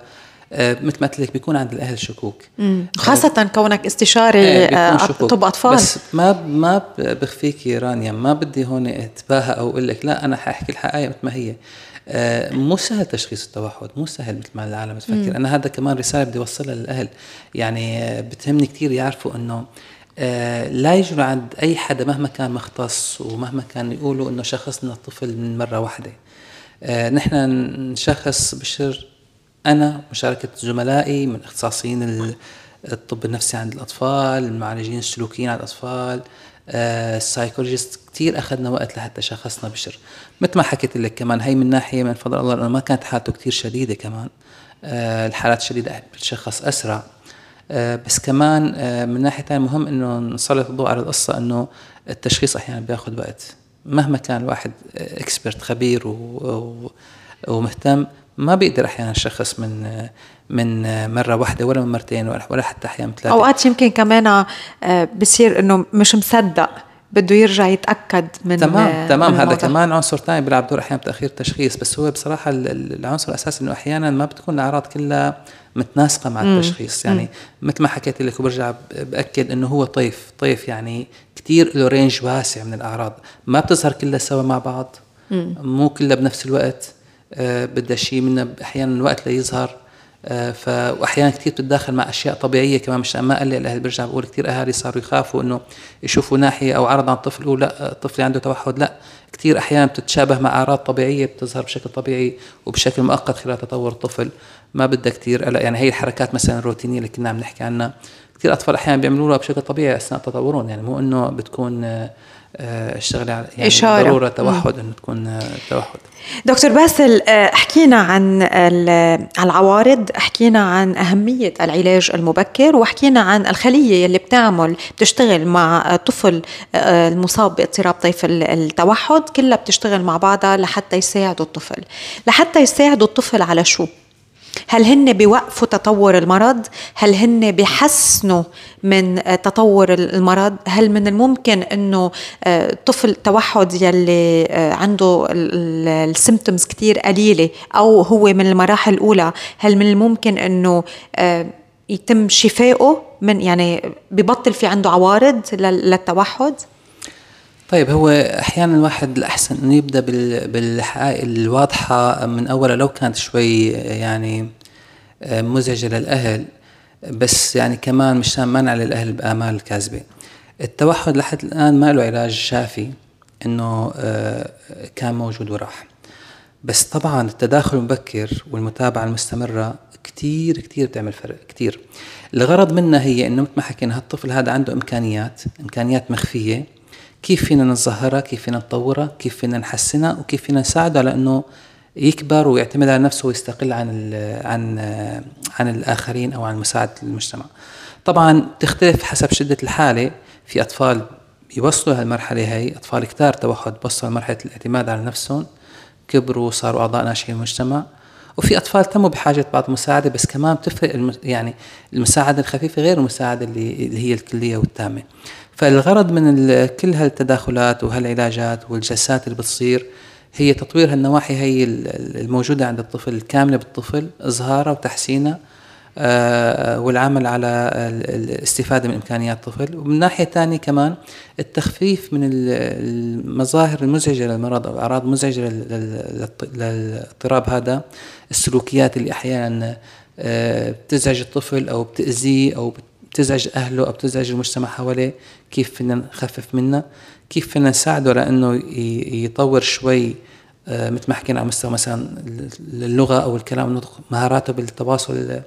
مثل ما قلت لك بيكون عند الأهل شكوك. خاصة كونك استشاري طب أطفال. بس ما ما بخفيك رانيا. ما بدي هون أتباهى أو أقول لك لا أنا حأحكي الحقيقة مثل ما هي. مو سهل تشخيص التوحد مو سهل مثل ما العالم تفكر. أنا هذا كمان رسالة بدي أوصلها للأهل. يعني آه، بتهمني كثير يعرفوا إنه آه، لا يجروا عند أي حدا مهما كان مختص ومهما كان يقولوا إنه شخصنا الطفل من مرة واحدة. نحن نشخص بشر أنا مشاركة زملائي من إختصاصيين الطب النفسي عند الأطفال المعالجين السلوكيين عند الأطفال. السايكولوجيست كثير أخذنا وقت لحتى شخصنا بشر. مثل ما حكيت لك كمان هي من ناحية من فضل الله لأنه ما كانت حالته كثير شديدة كمان. آه الحالات الشديده بتشخص أسرع. آه بس كمان آه من ناحية ثانية مهم إنه نسلط الضوء على القصة إنه التشخيص أحيانا بياخذ وقت. مهما كان الواحد اكسبرت خبير و, و ومهتم ما بيقدر أحيانا يشخص من من مرة واحدة ولا من مرتين ولا حتى أحيانا ثلاثة. أوقات يمكن كمان آه، بصير إنه مش مصدق بده يرجع يتأكد من تمام تمام. من هذا كمان عنصر ثاني بيلعب دور أحيانا بتأخير التشخيص بس هو بصراحة العنصر الأساسي إنه أحيانا ما بتكون الأعراض كلها متناسقة مع التشخيص. يعني مثل ما حكيت لك وبرجع بأكد إنه هو طيف. طيف يعني كثير له رينج واسع من الأعراض. ما بتظهر كلها سوا مع بعض. مو كلها بنفس الوقت. آه بدها شيء من أحيانا الوقت ليظهر آه، ف واحيانا كثير بتتداخل مع أشياء طبيعية كمان مش ما قلل الاهل برجع بقول كثير أهالي صاروا يخافوا إنه يشوفوا ناحية أو عرض عن طفل يقول لا الطفل عنده توحد لا. كثير أحيانا بتتشابه مع أعراض طبيعية بتظهر بشكل طبيعي وبشكل مؤقت خلال تطور الطفل. ما بدها كثير قلق يعني هي الحركات مثلا الروتينية اللي كنا عم نحكي عنها. كثير أطفال أحيانا بيعملوها بشكل طبيعي أثناء تطورهم يعني مو إنه بتكون آه، الشغلة يعني إشارة. ضرورة توحد إنه تكون آه، توحد دكتور باسل آه، حكينا عن العوارض حكينا عن أهمية العلاج المبكر وحكينا عن الخلية اللي بتعمل بتشتغل مع طفل المصاب باضطراب طيف التوحد كلها بتشتغل مع بعضها لحتى يساعدوا الطفل لحتى يساعدوا الطفل على شو؟ هل هن بيوقفوا تطور المرض؟ هل هن بيحسنوا من تطور المرض؟ هل من الممكن إنه طفل توحد يلي عنده السيمتومز كتير قليلة أو هو من المراحل الأولى هل من الممكن إنه يتم شفائه من يعني ببطل في عنده عوارض للتوحد؟ طيب هو أحيانا الواحد الأحسن إنه يبدأ بالحقائق الواضحة من أولها لو كانت شوي يعني آه، مزعجة للأهل بس يعني كمان مشان منع للأهل بآمال الكاذبة. التوحد لحد الآن ما له علاج شافي إنه آه، كان موجود وراح. بس طبعا التداخل المبكر والمتابعة المستمرة كتير كتير بتعمل فرق كتير. الغرض منها هي إنه مثل ما حكينا هالطفل هذا عنده إمكانيات إمكانيات مخفية كيف فينا نظهرها كيف فينا نطورها كيف فينا نحسنها وكيف فينا نساعده على إنه يكبر ويعتمد على نفسه ويستقل عن عن عن الآخرين أو عن مساعدة المجتمع. طبعا تختلف حسب شدة الحالة. في أطفال يوصلوا هالمرحلة هي أطفال كتار توحد وصلوا لمرحلة الاعتماد على نفسهم كبروا صاروا أعضاء ناشئين المجتمع. وفي أطفال تموا بحاجة بعض المساعده بس كمان بتفرق يعني المساعدة الخفيفة غير المساعدة اللي هي الكلية والتامة. فالغرض من كل هالتداخلات وهالعلاجات والجلسات اللي بتصير هي تطوير هالنواحي هي الموجودة عند الطفل الكاملة بالطفل إظهارها وتحسينها آه، والعمل على الاستفادة من إمكانيات الطفل. ومن ناحية ثانية كمان التخفيف من المظاهر المزعجة للمرض أو الأعراض المزعجة للاضطراب هذا السلوكيات اللي أحيانا آه، بتزعج الطفل أو بتأذيه أو بتزعج أهله أو بتزعج المجتمع حواليه كيف فينا نخفف منها كيف فينا نساعده لأنه يطور شوي آه، مثل ما حكينا على مستوى مثلا اللغة أو الكلام النطق مهاراته بالتواصل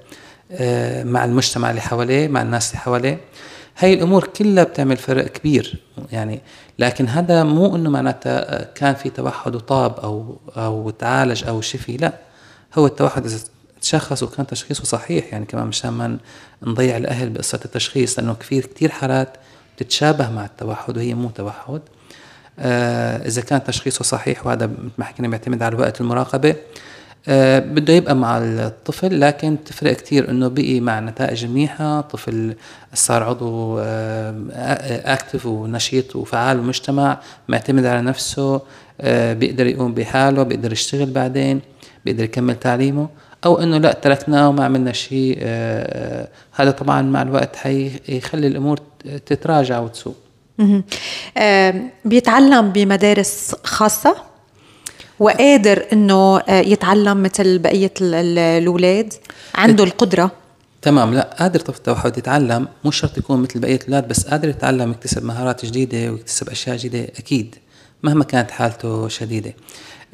آه، مع المجتمع اللي حواليه مع الناس اللي حواليه. هاي الأمور كلها بتعمل فرق كبير يعني لكن هذا مو إنه معناتها كان في توحد وطاب أو أو تعالج أو شفي لا. هو التوحد إذا تشخص وكان تشخيصه صحيح يعني كمان مشان ما نضيع الأهل بقصة التشخيص لأنه كثير كثير حالات بتتشابه مع التوحد وهي مو توحد. آه إذا كان تشخيصه صحيح وهذا مثل ما حكينا بيعتمد على وقت المراقبة. آه بده يبقى مع الطفل لكن تفرق كثير إنه بقي مع نتائج منيحة طفل صار عضو آه اكتف ونشيط وفعال بالمجتمع معتمد على نفسه آه بيقدر يقوم بحاله بيقدر يشتغل بعدين بيقدر يكمل تعليمه. أو إنه لا تركناه وما عملنا شيء آه، آه، هذا طبعا مع الوقت حيخلي الأمور تتراجع وتسوء. بيتعلم بمدارس خاصة؟ وقادر إنه آه، يتعلم مثل بقية الأولاد؟ عنده القدرة؟ تمام. لا قادر طفل التوحد يتعلم. مو شرط يكون مثل بقية الأولاد بس قادر يتعلم يكتسب مهارات جديدة ويكتسب أشياء جديدة أكيد مهما كانت حالته شديدة.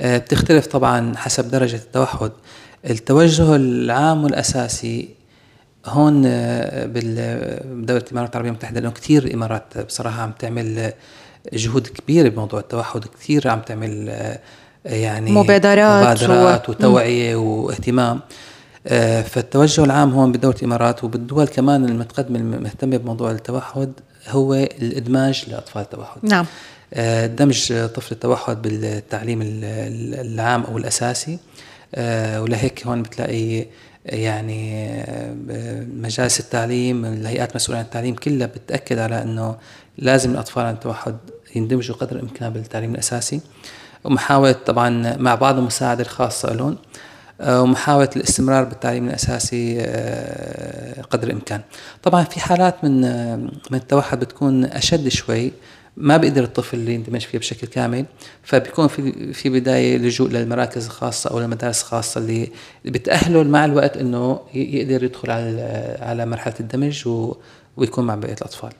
بتختلف طبعا حسب درجة التوحد. التوجه العام والأساسي هون آه، بدولة الإمارات العربية المتحده لأنه كثير إمارات بصراحة عم تعمل جهود كبيرة بموضوع التوحد كثير عم تعمل آه، يعني مبادرات مبادرات و... وتوعية واهتمام. آه، فالتوجه العام هون بدولة الإمارات وبالدول كمان المتقدمة المهتمة بموضوع التوحد هو الإدماج لأطفال التوحد. نعم. دمج طفل التوحد بالتعليم العام أو الأساسي. آه، ولهيك هون بتلاقي يعني آه، مجالس التعليم الهيئات المسؤولة عن التعليم كلها بتأكد على أنه لازم الأطفال عن التوحد يندمجوا قدر الإمكان بالتعليم الأساسي. ومحاولة طبعا مع بعض المساعدة الخاصة لهم آه، ومحاولة الاستمرار بالتعليم الأساسي قدر الإمكان. طبعا في حالات من من التوحد بتكون أشد شوي ما بيقدر الطفل يندمج فيها بشكل كامل فبيكون في في بداية لجوء للمراكز الخاصة أو المدارس الخاصة اللي بتأهله مع الوقت إنه يقدر يدخل على على مرحلة الدمج و ويكون مع بقية الأطفال.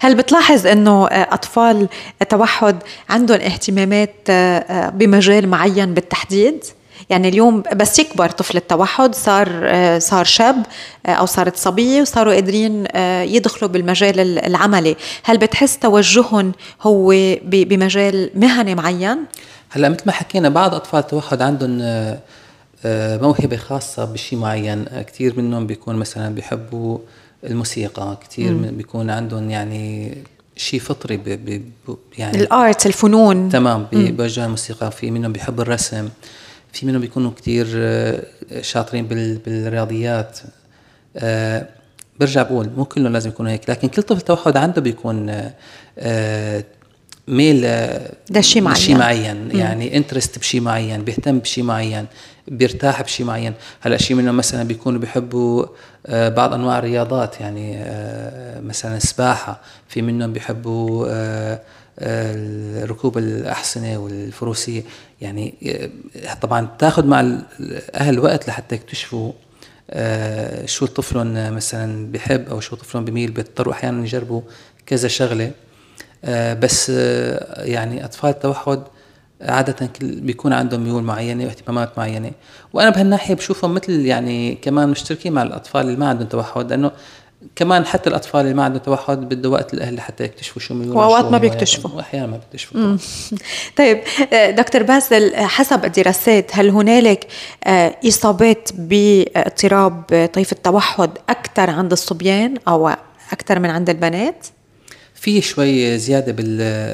هل بتلاحظ إنه أطفال التوحد عندهم اهتمامات آه، بمجال معين بالتحديد؟ يعني اليوم بس يكبر طفل التوحد صار آه، صار شاب آه، أو صارت صبية وصاروا قادرين آه، يدخلوا بالمجال العملي. هل بتحس توجههم هو بمجال مهني معين؟ هلأ مثل ما حكينا بعض أطفال التوحد عندهم موهبة خاصة بشيء معين. كثير منهم بيكون مثلا بيحبوا الموسيقى كثير بيكون عندهم يعني شيء فطري بي بي يعني الآرت الفنون. تمام بوجه الموسيقى. في منهم بيحب الرسم. في منهم بيكونوا كتير شاطرين بالرياضيات. برجع بقول مو كلهم لازم يكونوا هيك لكن كل طفل توحد عنده بيكون ميل لشيء معين شيء معين. يعني انترست بشيء معين بيهتم بشيء معين بيرتاح بشيء معين. هلأ شيء منهم مثلا بيكونوا بيحبوا آه، بعض أنواع الرياضات يعني آه، مثلا السباحه في منهم بيحبوا آه، ركوب الاحصنه والفروسيه يعني طبعا تاخذ مع الأهل وقت لحتى يكتشفوا شو طفلهم مثلا بحب أو شو طفلهم بميل. بيضطروا أحيانا يجربوا كذا شغلة. بس يعني أطفال التوحد عادة بيكون عندهم ميول معينة واهتمامات معينة. وأنا بهالناحية بشوفهم مثل يعني كمان مشتركين مع الأطفال اللي ما عندهم توحد لأنه كمان حتى الأطفال اللي ما عندهم توحد بده وقت الاهل لحتى يكتشفوا شو ميولهم وأوقات ما بيكتشفوا. وأحيانا ما بيكتشفوا. طيب دكتور باسل حسب الدراسات هل هنالك آه، إصابات باضطراب طيف التوحد أكثر عند الصبيان أو أكثر من عند البنات؟ في شوي زيادة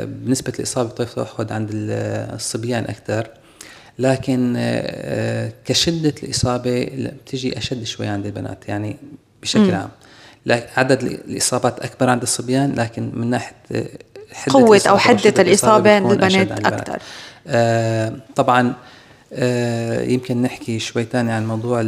بنسبه الاصابه بطيف التوحد عند الصبيان أكثر لكن آه، كشدة الإصابة بتجي أشد شوي عند البنات يعني بشكل عام. عدد الاصابات أكبر عند الصبيان لكن من ناحية آه، حدة قوة أو حدة الإصابة عند البنات أكثر. آه طبعا آه يمكن نحكي شوي تاني عن موضوع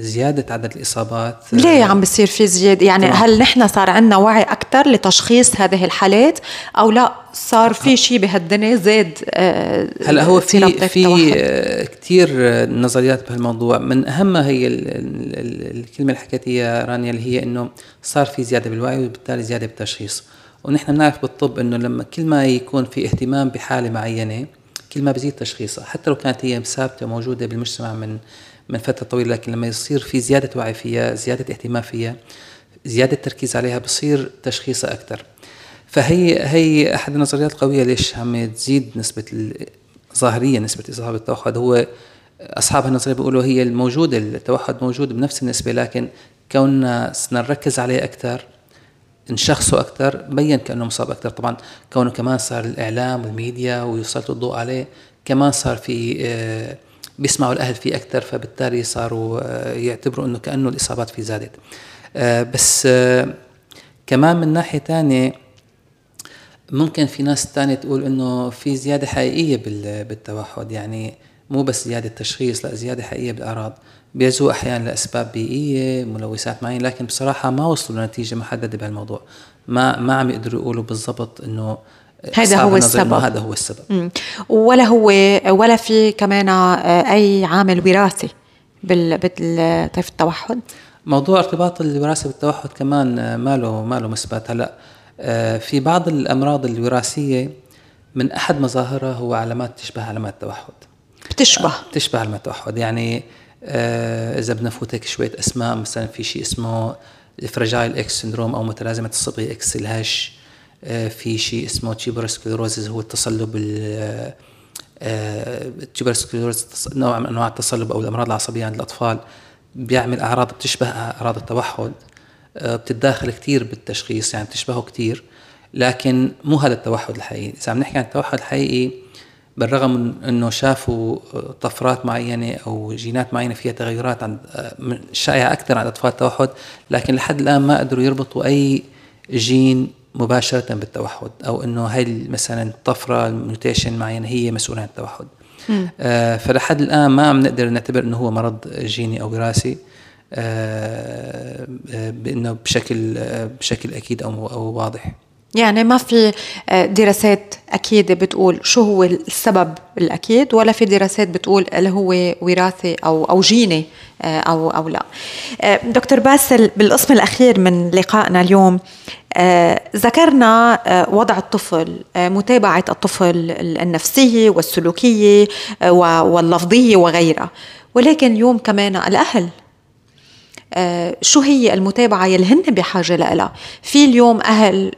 زيادة عدد الإصابات. ليه عم بصير في زيادة؟ يعني طبعا. هل نحن صار عندنا وعي أكثر لتشخيص هذه الحالات أو لا؟ صار في شيء بهالدنيا زاد آه، هلا هو في في آه، كثير نظريات بهالموضوع. من أهمها هي الكلمة اللي حكيتيها رانيا اللي هي إنه صار في زيادة بالوعي وبالتالي زيادة بالتشخيص. ونحن بنعرف بالطب إنه لما كل ما يكون في اهتمام بحالة معينة كل ما بزيد تشخيصها. حتى لو كانت هي ثابته موجوده بالمجتمع من من فترة طويلة لكن لما يصير في زيادة وعي فيها زيادة اهتمام فيها زيادة تركيز عليها بصير تشخيصها أكثر. فهي هي أحد النظريات القوية ليش عم تزيد نسبة ظاهريا نسبة إصابة التوحد. هو أصحاب النظرية بيقولوا هي الموجودة التوحد موجود بنفس النسبة لكن كوننا نركز عليه أكثر نشخصه أكثر بين كأنه مصاب أكثر. طبعا كونه كمان صار الإعلام والميديا ويسلطوا الضوء عليه كمان صار في آه بيسمعوا الأهل فيه أكثر فبالتالي صاروا آه، يعتبروا إنه كأنه الإصابات فيه زادت. آه، بس آه، كمان من ناحية ثانية ممكن في ناس ثانية تقول إنه في زيادة حقيقية بالتوحد. يعني مو بس زيادة تشخيص لا زيادة حقيقية بالأعراض. بيزوا أحيانا لأسباب بيئية ملوثات معينة لكن بصراحة ما وصلوا لنتيجة محددة بهالموضوع. ما ما عم يقدروا يقولوا بالضبط إنه هذا هو السبب. هذا هو السبب. مم. ولا هو ولا في كمان آه، أي عامل وراثي بالطيف التوحد؟ موضوع ارتباط الوراثة بالتوحد كمان آه، ما له ما له مثبت هلأ آه، في بعض الأمراض الوراثية من أحد مظاهرها هو علامات تشبه علامات التوحد بتشبه. بتشبه علامات التوحد يعني إذا بدنا نفوت هيك شوية أسماء مثلا في شيء اسمه ال fragile X syndrome أو متلازمة الصبغه إكس الهش. في شيء اسمه tuberous sclerosis هو التصلب ال tuberous sclerosis آه، نوع من أنواع التصلب أو الأمراض العصبية عند الأطفال بيعمل أعراض بتشبه أعراض التوحد آه، بتتداخل كثير بالتشخيص يعني بتشبهه كثير لكن مو هذا التوحد الحقيقي. إذا عم نحكي عن التوحد الحقيقي بالرغم من إنه شافوا طفرات معينة أو جينات معينة فيها تغيرات عند شائعة أكثر عند أطفال التوحد لكن لحد الآن ما قدروا يربطوا أي جين مباشرة بالتوحد أو أنه هاي مثلا الطفرة ال mutation معينة هي مسؤولة عن التوحد. آه فلحد الآن ما عم نقدر نعتبر أنه هو مرض جيني أو وراثي آه بأنه بشكل آه بشكل أكيد أو, أو واضح. يعني ما في آه، دراسات أكيدة بتقول شو هو السبب الأكيد ولا في دراسات بتقول هل هو وراثي أو أو جيني آه، أو أو لا. آه، دكتور باسل بالقسم الأخير من لقائنا اليوم ذكرنا وضع الطفل متابعة الطفل النفسية والسلوكية واللفظية وغيرها. ولكن اليوم كمان الأهل شو هي المتابعة يلي هن بحاجة لها؟ في اليوم أهل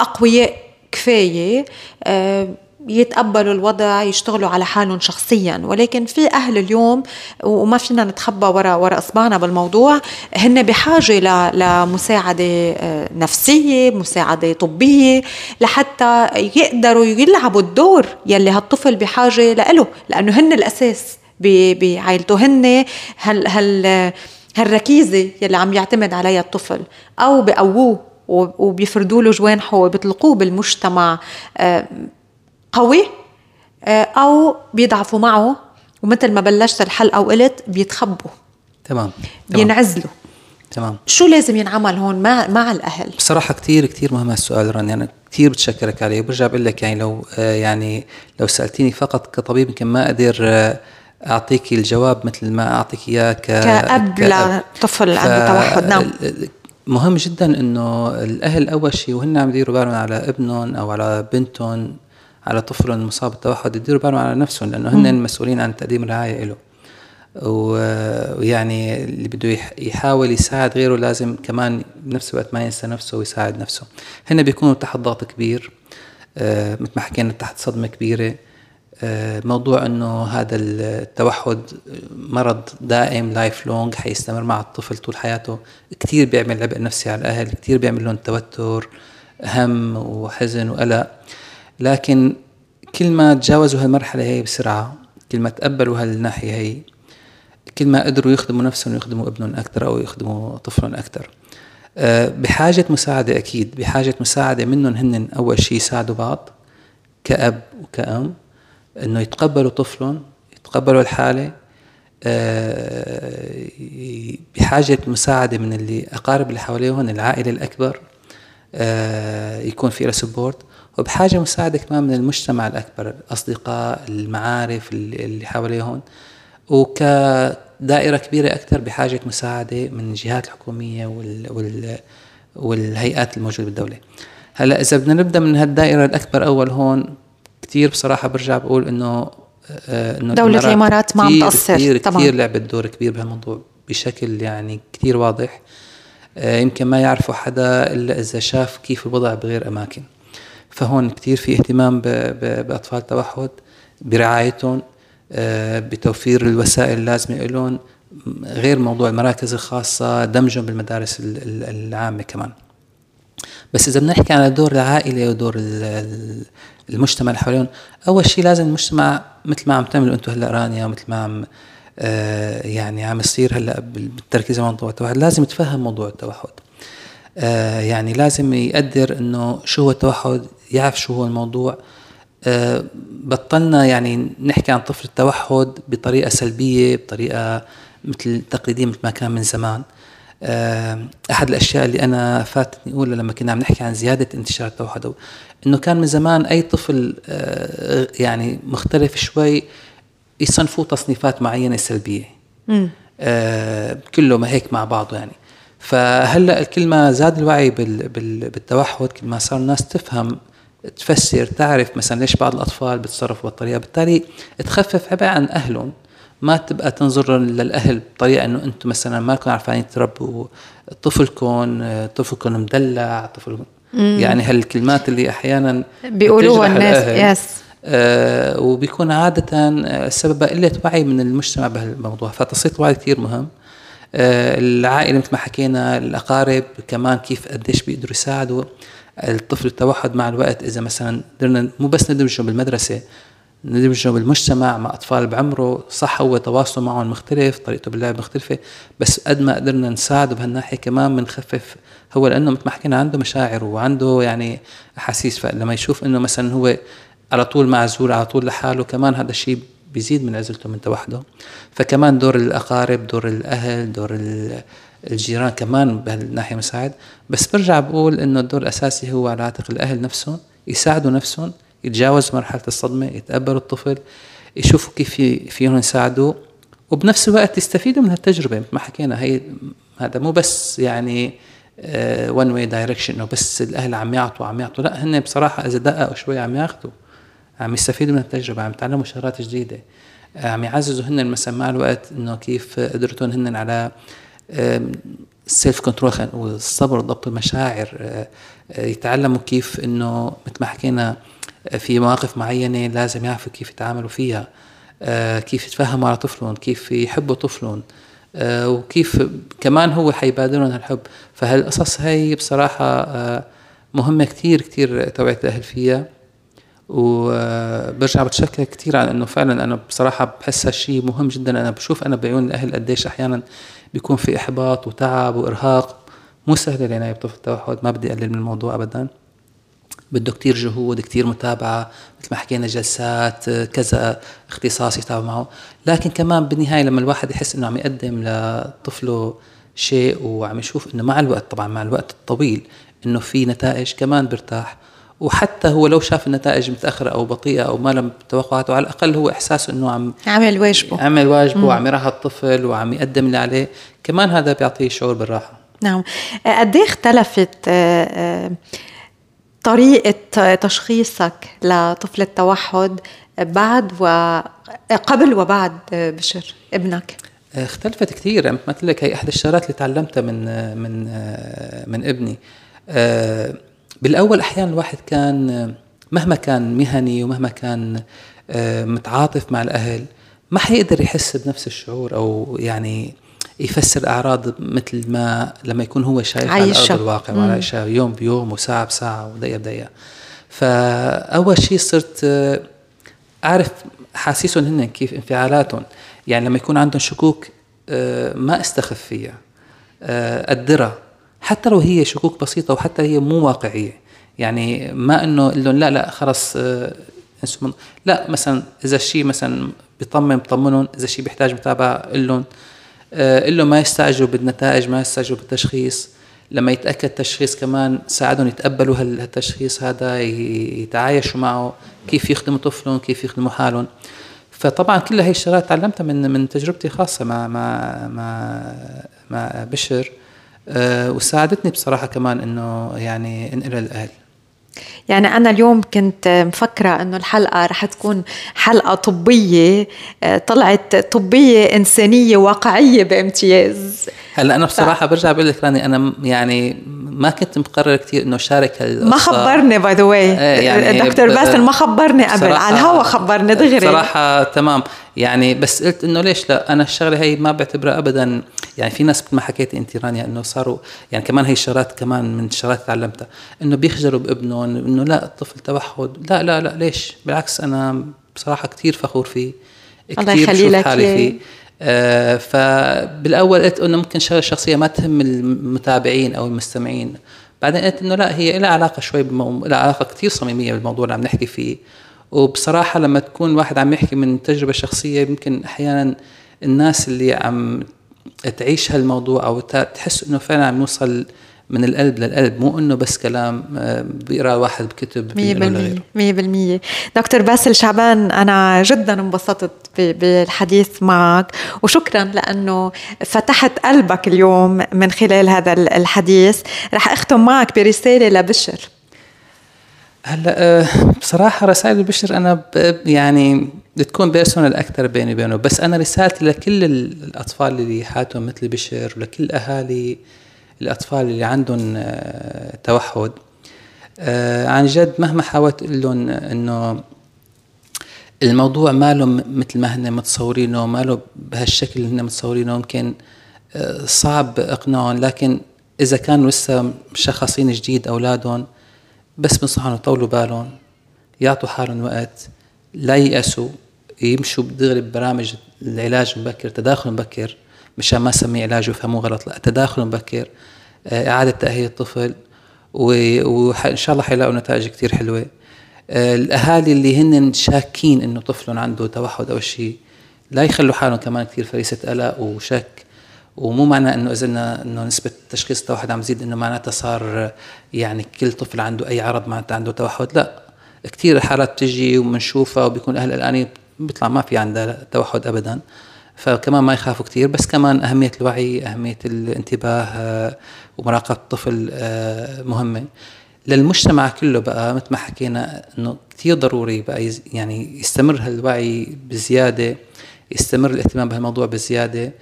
أقوياء كفاية آه، يتقبلوا الوضع يشتغلوا على حالهم شخصيا. ولكن في أهل اليوم وما فينا نتخبى ورا ورا إصبعنا بالموضوع هن بحاجة لمساعدة آه، نفسية مساعدة طبية لحتى يقدروا يلعبوا الدور يلي هالطفل بحاجة له لأنه هن الأساس بعائلته. هن هال هال هالركيزة يلي عم يعتمد عليها الطفل. أو بقووه وبيفردوا له جوانحه وبيطلقوه بالمجتمع آه، قوي آه، أو بيضعفوا معه ومثل ما بلشت الحلقة وقلت بيتخبوا. تمام, بينعزلوا. تمام. شو لازم ينعمل هون مع مع الأهل؟ بصراحة كثير كثير مهم هالسؤال رن يعني كثير بتشكرك عليه. وبرجع بقول لك يعني لو آه، يعني لو سألتيني فقط كطبيب يمكن ما أقدر آه، أعطيك الجواب مثل ما أعطيك إياه ك... كأب لطفل عنده توحد. نعم. مهم جدا إنه الأهل أول شيء وهن عم يديروا بالهم على ابنهم أو على بنتهم على طفل مصاب بالتوحد يديروا بالهم على نفسهم لأنه هن المسؤولين عن تقديم الرعاية له ويعني اللي بده يحاول يساعد غيره لازم كمان بنفس الوقت ما ينسى نفسه ويساعد نفسه. هن بيكونوا تحت ضغط كبير آه، مثل ما حكينا تحت صدمة كبيرة. آه، موضوع إنه هذا التوحد مرض دائم لايف لونج حيستمر مع الطفل طول حياته. كثير بيعمل عبء نفسي على الأهل كثير بيعمل لهم توتر هم وحزن وقلق. لكن كل ما تجاوزوا هالمرحلة هي بسرعة كل ما تقبلوا هالناحية هي كل ما قدروا يخدموا نفسهم ويخدموا ابنهم أكثر أو يخدموا طفلهم أكثر آه، بحاجة مساعدة أكيد بحاجة مساعدة منهم هن أول شيء يساعدوا بعض كأب وكأم إنه يتقبلوا طفلهم يتقبلوا الحالة. آه، بحاجة مساعدة من اللي أقارب اللي حواليهم العائلة الأكبر. آه، يكون في سبورت وبحاجة مساعدة كمان من المجتمع الأكبر الأصدقاء المعارف اللي حواليهم. وكدائرة كبيرة أكثر بحاجة مساعدة من الجهات الحكومية وال وال والهيئات الموجودة بالدولة. هلأ إذا بدنا نبدأ من هالدائرة الأكبر أول هون كثير بصراحة برجع بقول إنه آه، إنه دولة الإمارات ما عم تقصر كثير طبعا كثير لعبت دور كبير بهالموضوع بشكل يعني كثير واضح. آه، يمكن ما يعرفه حدا إلا إذا شاف كيف الوضع بغير أماكن. فهون كثير في اهتمام بأطفال التوحد برعايتهم آه، بتوفير الوسائل اللازمة لهم غير موضوع المراكز الخاصة دمجهم بالمدارس العامة كمان. بس إذا بدنا نحكي عن دور العائلة ودور المجتمع اللي حواليهم أول شيء لازم المجتمع مثل ما عم تعملوا أنتم هلأ رانيا مثل ما عم آه، يعني عم يصير هلأ بالتركيز على موضوع التوحد لازم يتفهم موضوع التوحد. آه، يعني لازم يقدر إنه شو هو التوحد يعرف شو هو الموضوع. آه، بطلنا يعني نحكي عن طفل التوحد بطريقة سلبية بطريقة مثل تقليدية مثل ما كان من زمان. آه، أحد الأشياء اللي أنا فاتني أقولها لما كنا عم نحكي عن زيادة انتشار التوحد إنه كان من زمان أي طفل آه، يعني مختلف شوي يصنفوه تصنيفات معينة سلبية. كله ما هيك مع بعضه يعني. فهلأ كل ما زاد الوعي بالتوحد كل ما صار الناس تفهم تفسر تعرف مثلا ليش بعض الأطفال بتصرفوا بالطريقة. بالتالي تخفف عبء عن أهلهم. ما تبقى تنظر للأهل بطريقة إنه أنتم مثلا ما كنتوا عارفين تربوا طفلكم طفلكم مدلع طفل يعني هالكلمات اللي أحيانا بيقولوها الناس. يس آه وبيكون عادة السبب قلة وعي من المجتمع بهالموضوع. فتصير الوعي كثير مهم. آه العائلة مثل ما حكينا الأقارب كمان كيف قديش بيقدروا يساعدوا. الطفل التوحد مع الوقت إذا مثلا قدرنا مو بس ندمجه بالمدرسة ندمجه بالمجتمع مع أطفال بعمره صح هو تواصله معهم مختلف طريقته باللعب مختلفة بس قد ما قدرنا نساعده بهالناحية كمان بنخفف هو لأنه مثل ما حكينا عنده مشاعر وعنده يعني أحاسيس فلما يشوف إنه مثلا هو على طول معزول على طول لحاله كمان هذا الشيء بيزيد من عزلته من توحده. فكمان دور الأقارب دور الأهل دور الجيران كمان بهالناحيه مساعد بس برجع بقول إنه الدور الأساسي هو على عاتق الأهل نفسهم يساعدوا نفسهم يتجاوزوا مرحلة الصدمة يتقبلوا الطفل يشوفوا كيف فيهم يساعدوه وبنفس الوقت يستفيدوا من هالتجربة. ما حكينا هي هذا مو بس يعني one way direction إنه بس الأهل عم يعطوا عم يعطوا. لا هن بصراحة إذا دققوا شوي عم ياخذوا عم يستفيدوا من التجربه عم يتعلموا شغلات جديدة عم يعززوا هن مثلا مع الوقت إنه كيف قدرتهم هن على ال self control والصبر وضبط المشاعر آه، آه، يتعلموا كيف إنه مثل ما حكينا في مواقف معينة لازم يعرفوا كيف يتعاملوا فيها كيف يتفهموا على طفلهم كيف يحبوا طفلهم وكيف كمان هو حيبادرهم هالحب فهالقصص هي بصراحة مهمة كتير كتير توعية الأهل فيها. وبرجع بتشكر كثير على إنه فعلا أنا بصراحة بحس هالشيء مهم جدا. أنا بشوف أنا بعيون الأهل قديش أحيانا بيكون في إحباط وتعب وإرهاق. مو سهله العناية بطفل التوحد ما بدي أقلل من الموضوع ابدا. بده كتير جهود كتير متابعة مثل ما حكينا جلسات كذا اختصاص يتابع معه. لكن كمان بالنهاية لما الواحد يحس إنه عم يقدم لطفله شيء وعم يشوف إنه مع الوقت طبعا مع الوقت الطويل إنه في نتائج كمان برتاح وحتى هو لو شاف النتائج متأخرة أو بطيئة أو ما لم توقعاته على الأقل هو احساسه إنه عم عمل واجبه. عمل واجبه وعم يراها الطفل وعم يقدم اللي عليه. كمان هذا بيعطيه شعور بالراحة. نعم. قد إيه اختلفت آه، آه، طريقة تشخيصك لطفل التوحد بعد وقبل وبعد بشر ابنك؟ اختلفت كثير. مثل لك هي احدى الشغلات اللي تعلمتها من من من ابني. بالأول أحيانا الواحد كان مهما كان مهني ومهما كان آه، متعاطف مع الأهل ما حيقدر يحس بنفس الشعور أو يعني يفسر أعراض مثل ما لما يكون هو شايف على أرض الواقع وعايشها يوم بيوم وساعة بساعة ودقيقة بدقيقة. فأول شيء صرت آه، أعرف حاسيسهم هن كيف انفعالاتهم. يعني لما يكون عندهم شكوك آه، ما أستخف فيها قدرها حتى لو هي شكوك بسيطة وحتى هي مو واقعية. يعني ما إنه لهم لا لا خلص آه لا مثلا إذا الشيء مثلا بيطمن بطمنهم إذا الشيء بيحتاج متابعة لهم آه قل لهم ما يستعجلوا بالنتائج ما يستعجلوا بالتشخيص. لما يتأكد تشخيص كمان ساعدهم يتقبلوا هالتشخيص هذا يتعايشوا معه كيف يخدموا طفلهم كيف يخدموا حالهم. فطبعا كل هي الشغلات تعلمتها من من تجربتي خاصة مع مع مع مع بشر. وساعدتني بصراحة كمان إنه يعني انقلها الاهل يعني أنا اليوم كنت مفكرة إنه الحلقة رح تكون حلقة طبية آه، طلعت طبية إنسانية واقعية بامتياز. هلا أنا بصراحة ف... برجع بقول لك رانيا أنا يعني ما كنت مقرر كثير إنه شارك هالقصة. ما خبرني by the way يعني دكتور باسل ما خبرني قبل على الهوا خبرني دغري. بصراحة تمام. يعني بس قلت إنه ليش لا أنا الشغلة هي ما بعتبرها ابدا. يعني في ناس ما حكيت انت رانيا إنه صاروا يعني كمان هي الشغلات كمان من الشغلات تعلمتها إنه بيخجلوا بابنهم إنه لا الطفل توحد. لا لا لا ليش؟ بالعكس أنا بصراحة كثير فخور فيه. كثير بشوف حالي فيه. آه فبالأول قلت إنه ممكن شغلة شخصية ما تهم المتابعين أو المستمعين. بعدين قلت إنه لا هي لها علاقة شوي بمو... لها علاقة كثير صميمية بالموضوع اللي عم نحكي فيه. وبصراحة لما تكون واحد عم يحكي من تجربة شخصية يمكن أحيانا الناس اللي عم تعيش هالموضوع أو تحس إنه فعلا عم يوصل من القلب للقلب مو إنه بس كلام آه، بيقرأ واحد بكتب مية بالمية مية بالمية. دكتور باسل شعبان أنا جدا انبسطت بالحديث معك وشكرا لأنه فتحت قلبك اليوم من خلال هذا الحديث. رح أختم معك برسالة لبشر. هلأ آه، بصراحة رسائل البشر أنا يعني بتكون بيرسونال أكثر بيني وبينه بس أنا رسالتي لكل الأطفال اللي حالتهم مثل بشر ولكل أهالي الأطفال اللي عندهم آه، توحد. آه، عن جد مهما حاولت أقول لهم إنه الموضوع ما له مثل ما هن متصورينه ما له بهالشكل اللي هن متصورينه يمكن صعب إقناعهم. لكن إذا كانوا لسه مشخصين جديد أولادهم بس بنصحهم يطولوا بالهم يعطوا حالهم وقت لا ييأسوا يمشوا دغري ببرامج العلاج المبكر تداخل مبكر. مشان ما سمي علاج ويفهموه غلط. لا تداخل مبكر آه، إعادة تأهيل الطفل وإن شاء الله حيلاقوا نتائج كتير حلوة. آه، الأهالي اللي هن شاكين إنه طفلهم عنده توحد أو شيء لا يخلوا حالهم كمان كثير فريسة قلق وشك. ومو معنى إنه إذا إنه نسبة تشخيص التوحد عم تزيد إنه معناتها صار يعني كل طفل عنده أي عرض معناتها عنده توحد. لا كثير حالات بتجي وبنشوفها وبيكون الاهل القلقانين بيطلع ما في عندها توحد ابدا. فكمان ما يخافوا كثير بس كمان أهمية الوعي أهمية الانتباه آه، ومراقبة الطفل آه، مهمة. للمجتمع كله بقى مثل ما حكينا إنه كثير ضروري بقى يعني يستمر هالوعي بزيادة يستمر الاهتمام بهالموضوع بزيادة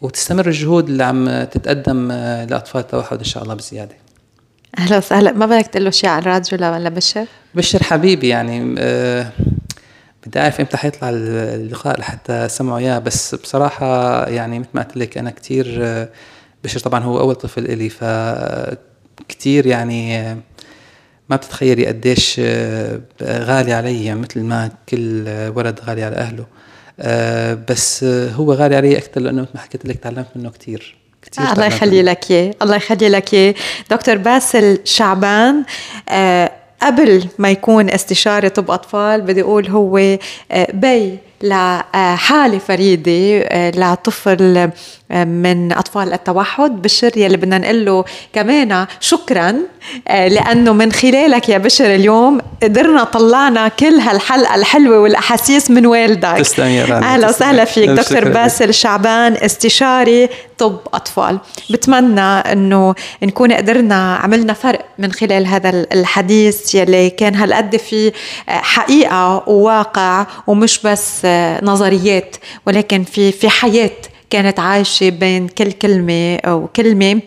وتستمر الجهود اللي عم تتقدم آه، لأطفال التوحد إن شاء الله بزيادة. أهلا وسهلا. ما بدك تقول له شيء على الراديو ولا بشر؟ بشر حبيبي يعني أه بدي أعرف إمتى حيطلع اللقاء لحتى سمعوا إياه. بس بصراحة يعني مثل ما قلت لك أنا كثير آه، بشر طبعا هو أول طفل إلي ف كثير يعني آه، ما بتتخيلي قديش آه، غالي علي مثل ما كل ولد غالي على أهله. بس هو غالي علي أكثر لأنه مثل ما حكيت لك تعلمت منه كثير كثير الله يخلي لك إياه الله يخلي لك إياه. دكتور باسل شعبان قبل ما يكون استشاري طب أطفال بدي أقول هو آه، بي لحالة فريدة آه، لطفل آه، من أطفال التوحد بشر يلي بدنا نقول له كمان شكرا آه، لأنه من خلالك يا بشر اليوم قدرنا طلعنا كل هالحلقة الحلوة والأحاسيس من والدك. تسلم يا راني أهلا وسهلا فيك. دكتور باسل شعبان استشاري طب أطفال. بتمنى أنه نكون قدرنا عملنا فرق من خلال هذا الحديث يلي كان هالقد في حقيقة وواقع ومش بس نظريات ولكن في في حياة كانت عايشة بين كل كلمة وكلمه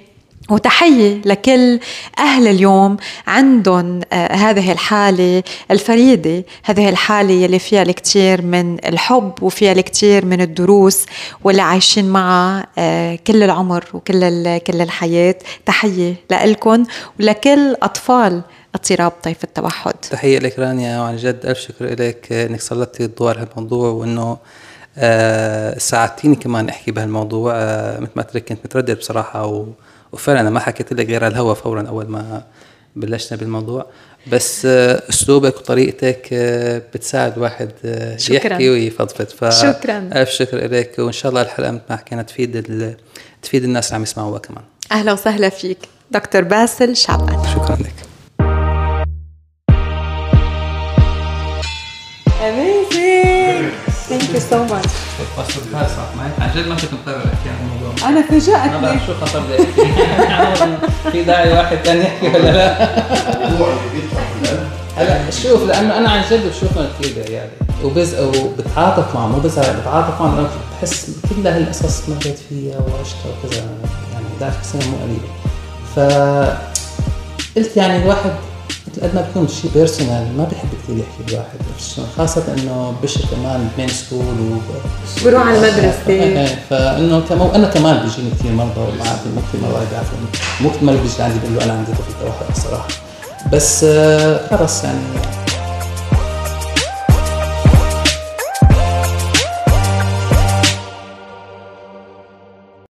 وتحية لكل أهل اليوم عندهم آه هذه الحالة الفريدة هذه الحالة يلي فيها الكثير من الحب وفيها الكثير من الدروس واللي عايشين معها آه كل العمر وكل كل الحياة. تحية لكم ولكل أطفال اضطراب طيف التوحد. تحية لك رانيا وعن جد ألف شكر لك إنك سلطتي الضوء على هالموضوع وإنه آه ساعدتيني كمان أحكي بهالموضوع. آه مثل ما قلت لك كنت متردد بصراحة و وفعلا أنا ما حكيت لك غير على الهوا فورا أول ما بلشنا بالموضوع. بس آه أسلوبك وطريقتك آه بتساعد واحد آه يحكي ويفضفض. شكرا. ألف شكر لك وإن شاء الله الحلقة مثل ما حكينا تفيد تفيد الناس اللي عم يسمعوها كمان. أهلا وسهلا فيك. دكتور باسل شعبان. شكرا لك. Amazing! Thank you so much. عن جد ما كنت مقرر احكي عن الموضوع أنا فاجأتني ما بعرف شو خطر بدي احكي في داعي واحد ثاني يحكي ولا لا هلا شوف لأنه أنا عن جد بشوفهم كثير يعني وبز وبتعاطف معهم مو بزعل بتعاطف معهم لأنه بحس كل هالقصص مريت فيها وعشتها وكذا يعني 11 سنه مو قليله ف قلت يعني الواحد قد ما بيكون شيء personal ما بيحب كثير يحكي الواحد خاصة إنه بشر كمان main school و بروح على المدرسة. إيه، فإنه كمان أنا كمان بيجيني كثير مرضى مو كثير مرضى بيعرفوا مو كثير مرضى بيجي عندي بيقول له أنا عندي طفل توحد الصراحة بس آه، خلص يعني.